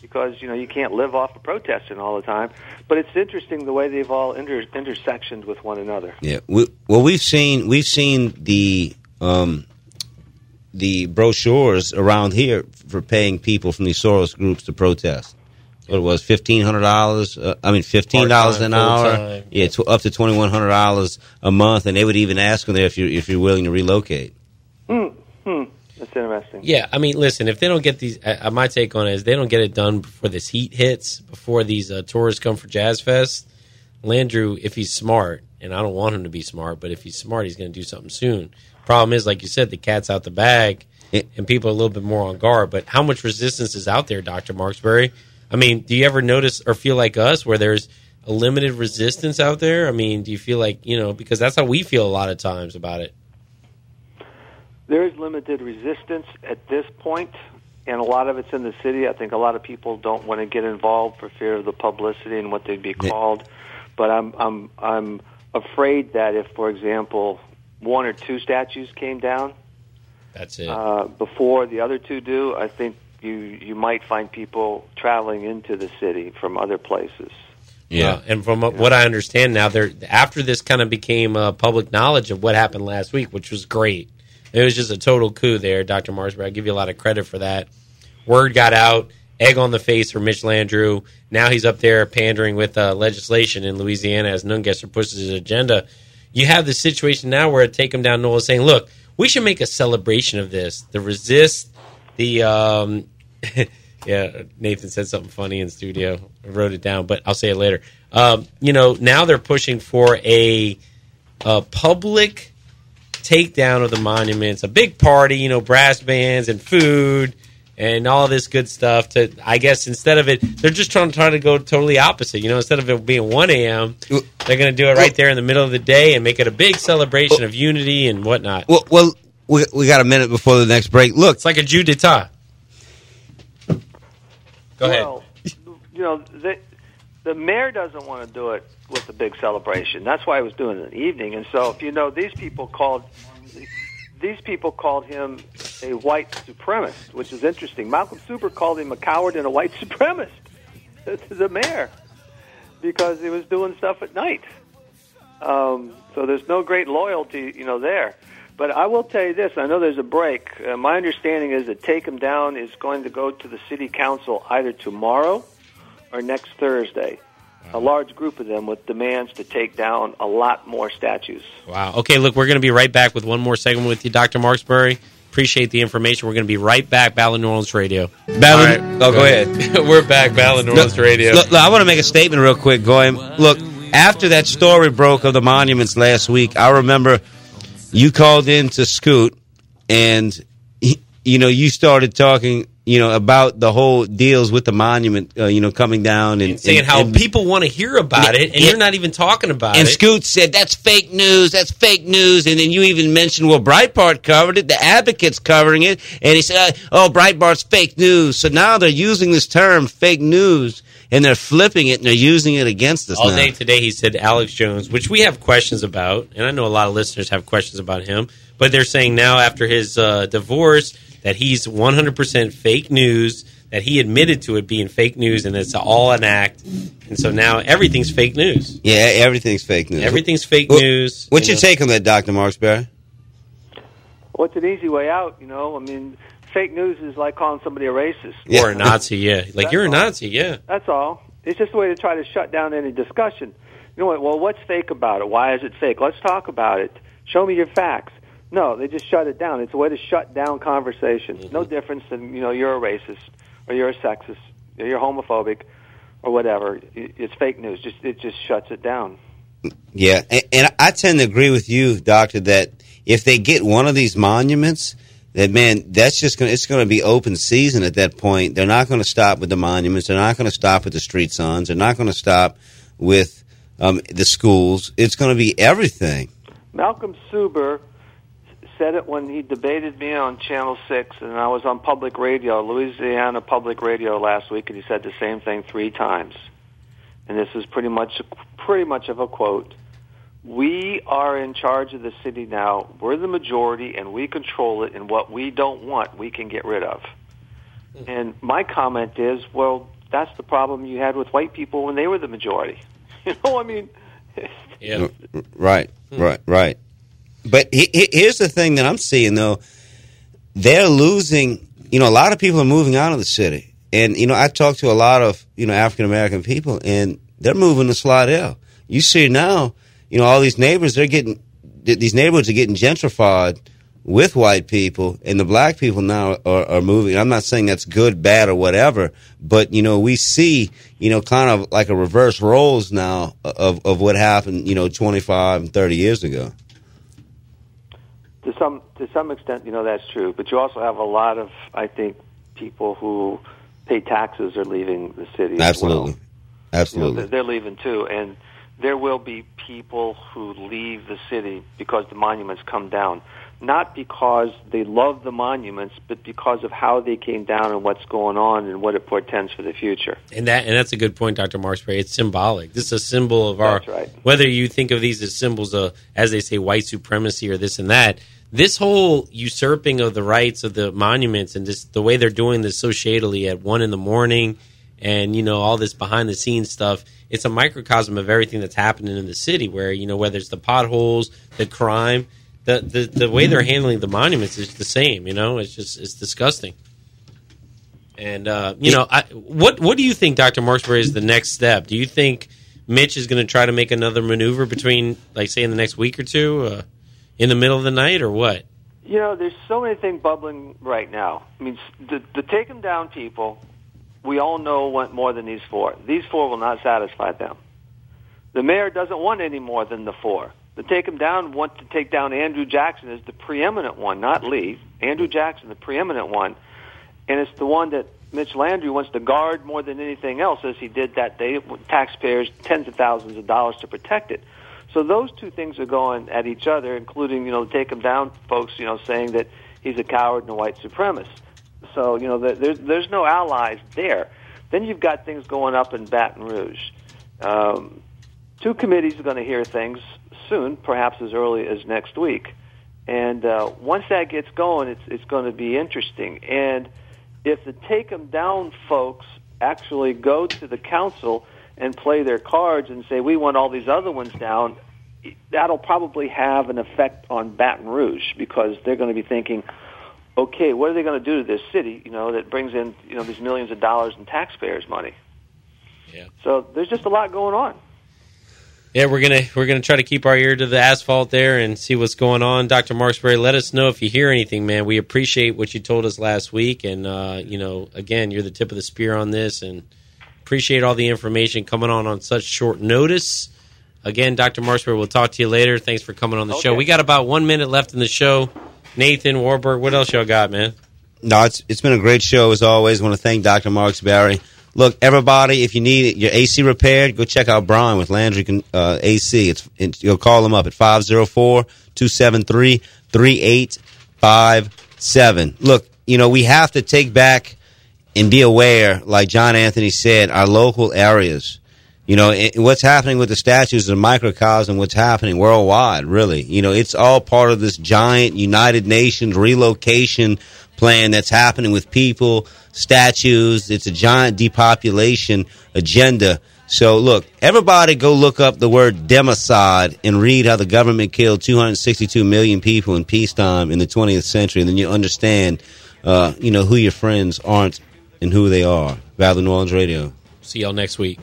because you know you can't live off of protesting all the time. But it's interesting the way they've all inter- intersectioned with one another. Yeah. We, well, we've seen we've seen the um, the brochures around here for paying people from these Soros groups to protest. What it was fifteen hundred dollars? Uh, I mean, fifteen dollars an hour. full-time. Yeah, to, up to twenty one hundred dollars a month, and they would even ask them there if you if you're willing to relocate. Hmm. Hmm. That's interesting. Yeah, I mean, listen, if they don't get these, uh, my take on it is they don't get it done before this heat hits, before these uh, tourists come for Jazz Fest. Landrieu, if he's smart, and I don't want him to be smart, but if he's smart, he's going to do something soon. Problem is, like you said, the cat's out the bag, and people are a little bit more on guard. But how much resistance is out there, Doctor Marksbury? I mean, do you ever notice or feel like us, where there's a limited resistance out there? I mean, do you feel like you know because that's how we feel a lot of times about it. There is limited resistance at this point, and a lot of it's in the city. I think a lot of people don't want to get involved for fear of the publicity and what they'd be called. But I'm I'm I'm afraid that if, for example, one or two statues came down That's it. uh, before the other two do, I think you you might find people traveling into the city from other places. Yeah, and from what I understand now, there after this kind of became uh, public knowledge of what happened last week, which was great. It was just a total coup there, Doctor Marksbury. I give you a lot of credit for that. Word got out, egg on the face for Mitch Landrieu. Now he's up there pandering with uh, legislation in Louisiana as Nungesser pushes his agenda. You have the situation now where Take Him Down NOLA is saying, "Look, we should make a celebration of this. The resist, the um, yeah." Nathan said something funny in studio. I wrote it down, but I'll say it later. Um, you know, now they're pushing for a, a public takedown of the monuments, a big party, you know, brass bands and food and all this good stuff. To I guess instead of it, they're just trying to try to go totally opposite. You know, instead of it being one a.m., they're going to do it right there in the middle of the day and make it a big celebration of unity and whatnot. Well, well, we we got a minute before the next break. Look, it's like a Jew d'etat. Go ahead. You know, the, the mayor doesn't want to do it with a big celebration. That's why he was doing it in the evening. And so, if you know, these people called these people called him a white supremacist, which is interesting. Malcolm Suber called him a coward and a white supremacist the mayor because he was doing stuff at night. Um, so there's no great loyalty, you know, there. But I will tell you this: I know there's a break. Uh, my understanding is that Take 'Em Down is going to go to the city council either tomorrow or next Thursday. A large group of them with demands to take down a lot more statues. Wow. Okay, look, we're going to be right back with one more segment with you, Dr. Marksbury. Appreciate the information. We're going to be right back, Battle New Orleans Radio. Battle- oh, go ahead. we're back, Battle New Orleans Radio. Look, look, I want to make a statement real quick. Going, look, after that story broke of the monuments last week, I remember you called in to Scoot, and you know you started talking you know, about the whole deals with the monument, uh, you know, coming down and saying and- how and- people want to hear about it, and you're not even talking about it. and. Scoot said that's fake news. That's fake news. And then you even mentioned, well, Breitbart covered it. The Advocate's covering it, and he said, oh, Breitbart's fake news. So now they're using this term, fake news, and they're flipping it and they're using it against us All now. day today, he said Alex Jones, which we have questions about, and I know a lot of listeners have questions about him. But they're saying now, after his uh, divorce, that he's 100% fake news. That he admitted to it being fake news, and it's all an act. And so now everything's fake news. Yeah, everything's fake news. Everything's fake Wh- news. What's you your know. take on that, Doctor Marksbury? What's an easy way out? You know, I mean, fake news is like calling somebody a racist Or a Nazi, yeah. Like, you're a Nazi, yeah. That's all. It's just a way to try to shut down any discussion. You know what? Well, what's fake about it? Why is it fake? Let's talk about it. Show me your facts. No, they just shut it down. It's a way to shut down conversations. No difference than you know you're a racist or you're a sexist or you're homophobic or whatever. It's fake news. Just it just shuts it down. Yeah, and, and I tend to agree with you, Doctor, that if they get one of these monuments, that man, that's just going. to It's going to be open season at that point. They're not going to stop with the monuments. They're not going to stop with the street signs. They're not going to stop with um, the schools. It's going to be everything. Malcolm Suber said it when he debated me on Channel 6, and I was on public radio, Louisiana public radio last week, and he said the same thing three times. And this is pretty much, pretty much of a quote. We are in charge of the city now. We're the majority, and we control it, and what we don't want, we can get rid of. And my comment is, well, that's the problem you had with white people when they were the majority. You know, I mean, Yeah. Right, right, right. But he, he- here's the thing that I'm seeing though: they're losing. You know, a lot of people are moving out of the city, and you know, I talk to a lot of you know African American people, and they're moving to Slidell. You see now, you know, all these neighbors they're getting these neighborhoods are getting gentrified with white people, and the black people now are, are moving. I'm not saying that's good, bad, or whatever, but you know, we see you know kind of like a reverse roles now of of what happened you know 25 and 30 years ago. To some to some extent, you know that's true. But you also have a lot of, I think, people who pay taxes are leaving the city. Absolutely, well. You know, absolutely. they're, they're leaving too, and there will be people who leave the city because the monuments come down. Not because they love the monuments, but because of how they came down and what's going on and what it portends for the future. And that and that's a good point, Dr. Marksbury. It's symbolic. This is a symbol of our right. whether you think of these as symbols of as they say white supremacy or this and that. This whole usurping of the rights of the monuments and just the way they're doing this so shadily at one in the morning and you know all this behind the scenes stuff it's a microcosm of everything that's happening in the city where you know whether it's the potholes the crime the the, the way they're handling the monuments is the same you know? It's just it's disgusting. And uh, you know, I, what what do you think, Doctor Marksbury, is the next step? Do you think Mitch is going to try to make another maneuver between, like, say, in the next week or two, uh, in the middle of the night, or what? You know, there's so many things bubbling right now. I mean, the, the take them down people, we all know want more than these four. These four will not satisfy them. The mayor doesn't want any more than the four. The take them down want to take down Andrew Jackson as the preeminent one, not Lee. Andrew Jackson, the preeminent one, and it's the one that Mitch Landrieu wants to guard more than anything else, as he did that day taxpayers tens of thousands of dollars to protect it. So those two things are going at each other, including you know take him down folks, you know, saying that he's a coward and a white supremacist. So you know there- there's there's no allies there. Then you've got things going up in Baton Rouge. Um, two committees are going to hear things soon, perhaps as early as next week. And uh, once that gets going, it's it's going to be interesting. And if the take 'em down folks actually go to the council and play their cards and say we want all these other ones down, that'll probably have an effect on Baton Rouge because they're going to be thinking, okay, what are they going to do to this city? You know that brings in you know these millions of dollars in taxpayers' money. Yeah. So there's just a lot going on. Yeah, we're gonna we're gonna try to keep our ear to the asphalt there and see what's going on. Doctor Marksbury, let us know if you hear anything, man. We appreciate what you told us last week, and uh, you know, again, you're the tip of the spear on this, and appreciate all the information coming on on such short notice. Again, Doctor Marksbury, we'll talk to you later. Thanks for coming on the show. We got about one minute left in the show. Nathan Warburg, what else y'all got, man? No, it's it's been a great show as always. I want to thank Dr. Marksbury. Look, everybody, if you need your AC repaired, go check out Brian with Landry Con- uh, AC. It's, it's you'll call him up at 504-273-3857. Look, you know, we have to take back and be aware, like John Anthony said, our local areas. You know, it, what's happening with the statues is a microcosm what's happening worldwide, really. You know, it's all part of this giant United Nations relocation plan that's happening with people, statues. It's a giant depopulation agenda. So, look, everybody go look up the word democide and read how the government killed 262 million people in peacetime in the 20th century, and then you understand, uh, you know, who your friends aren't and who they are. Battle New Orleans Radio. See y'all next week.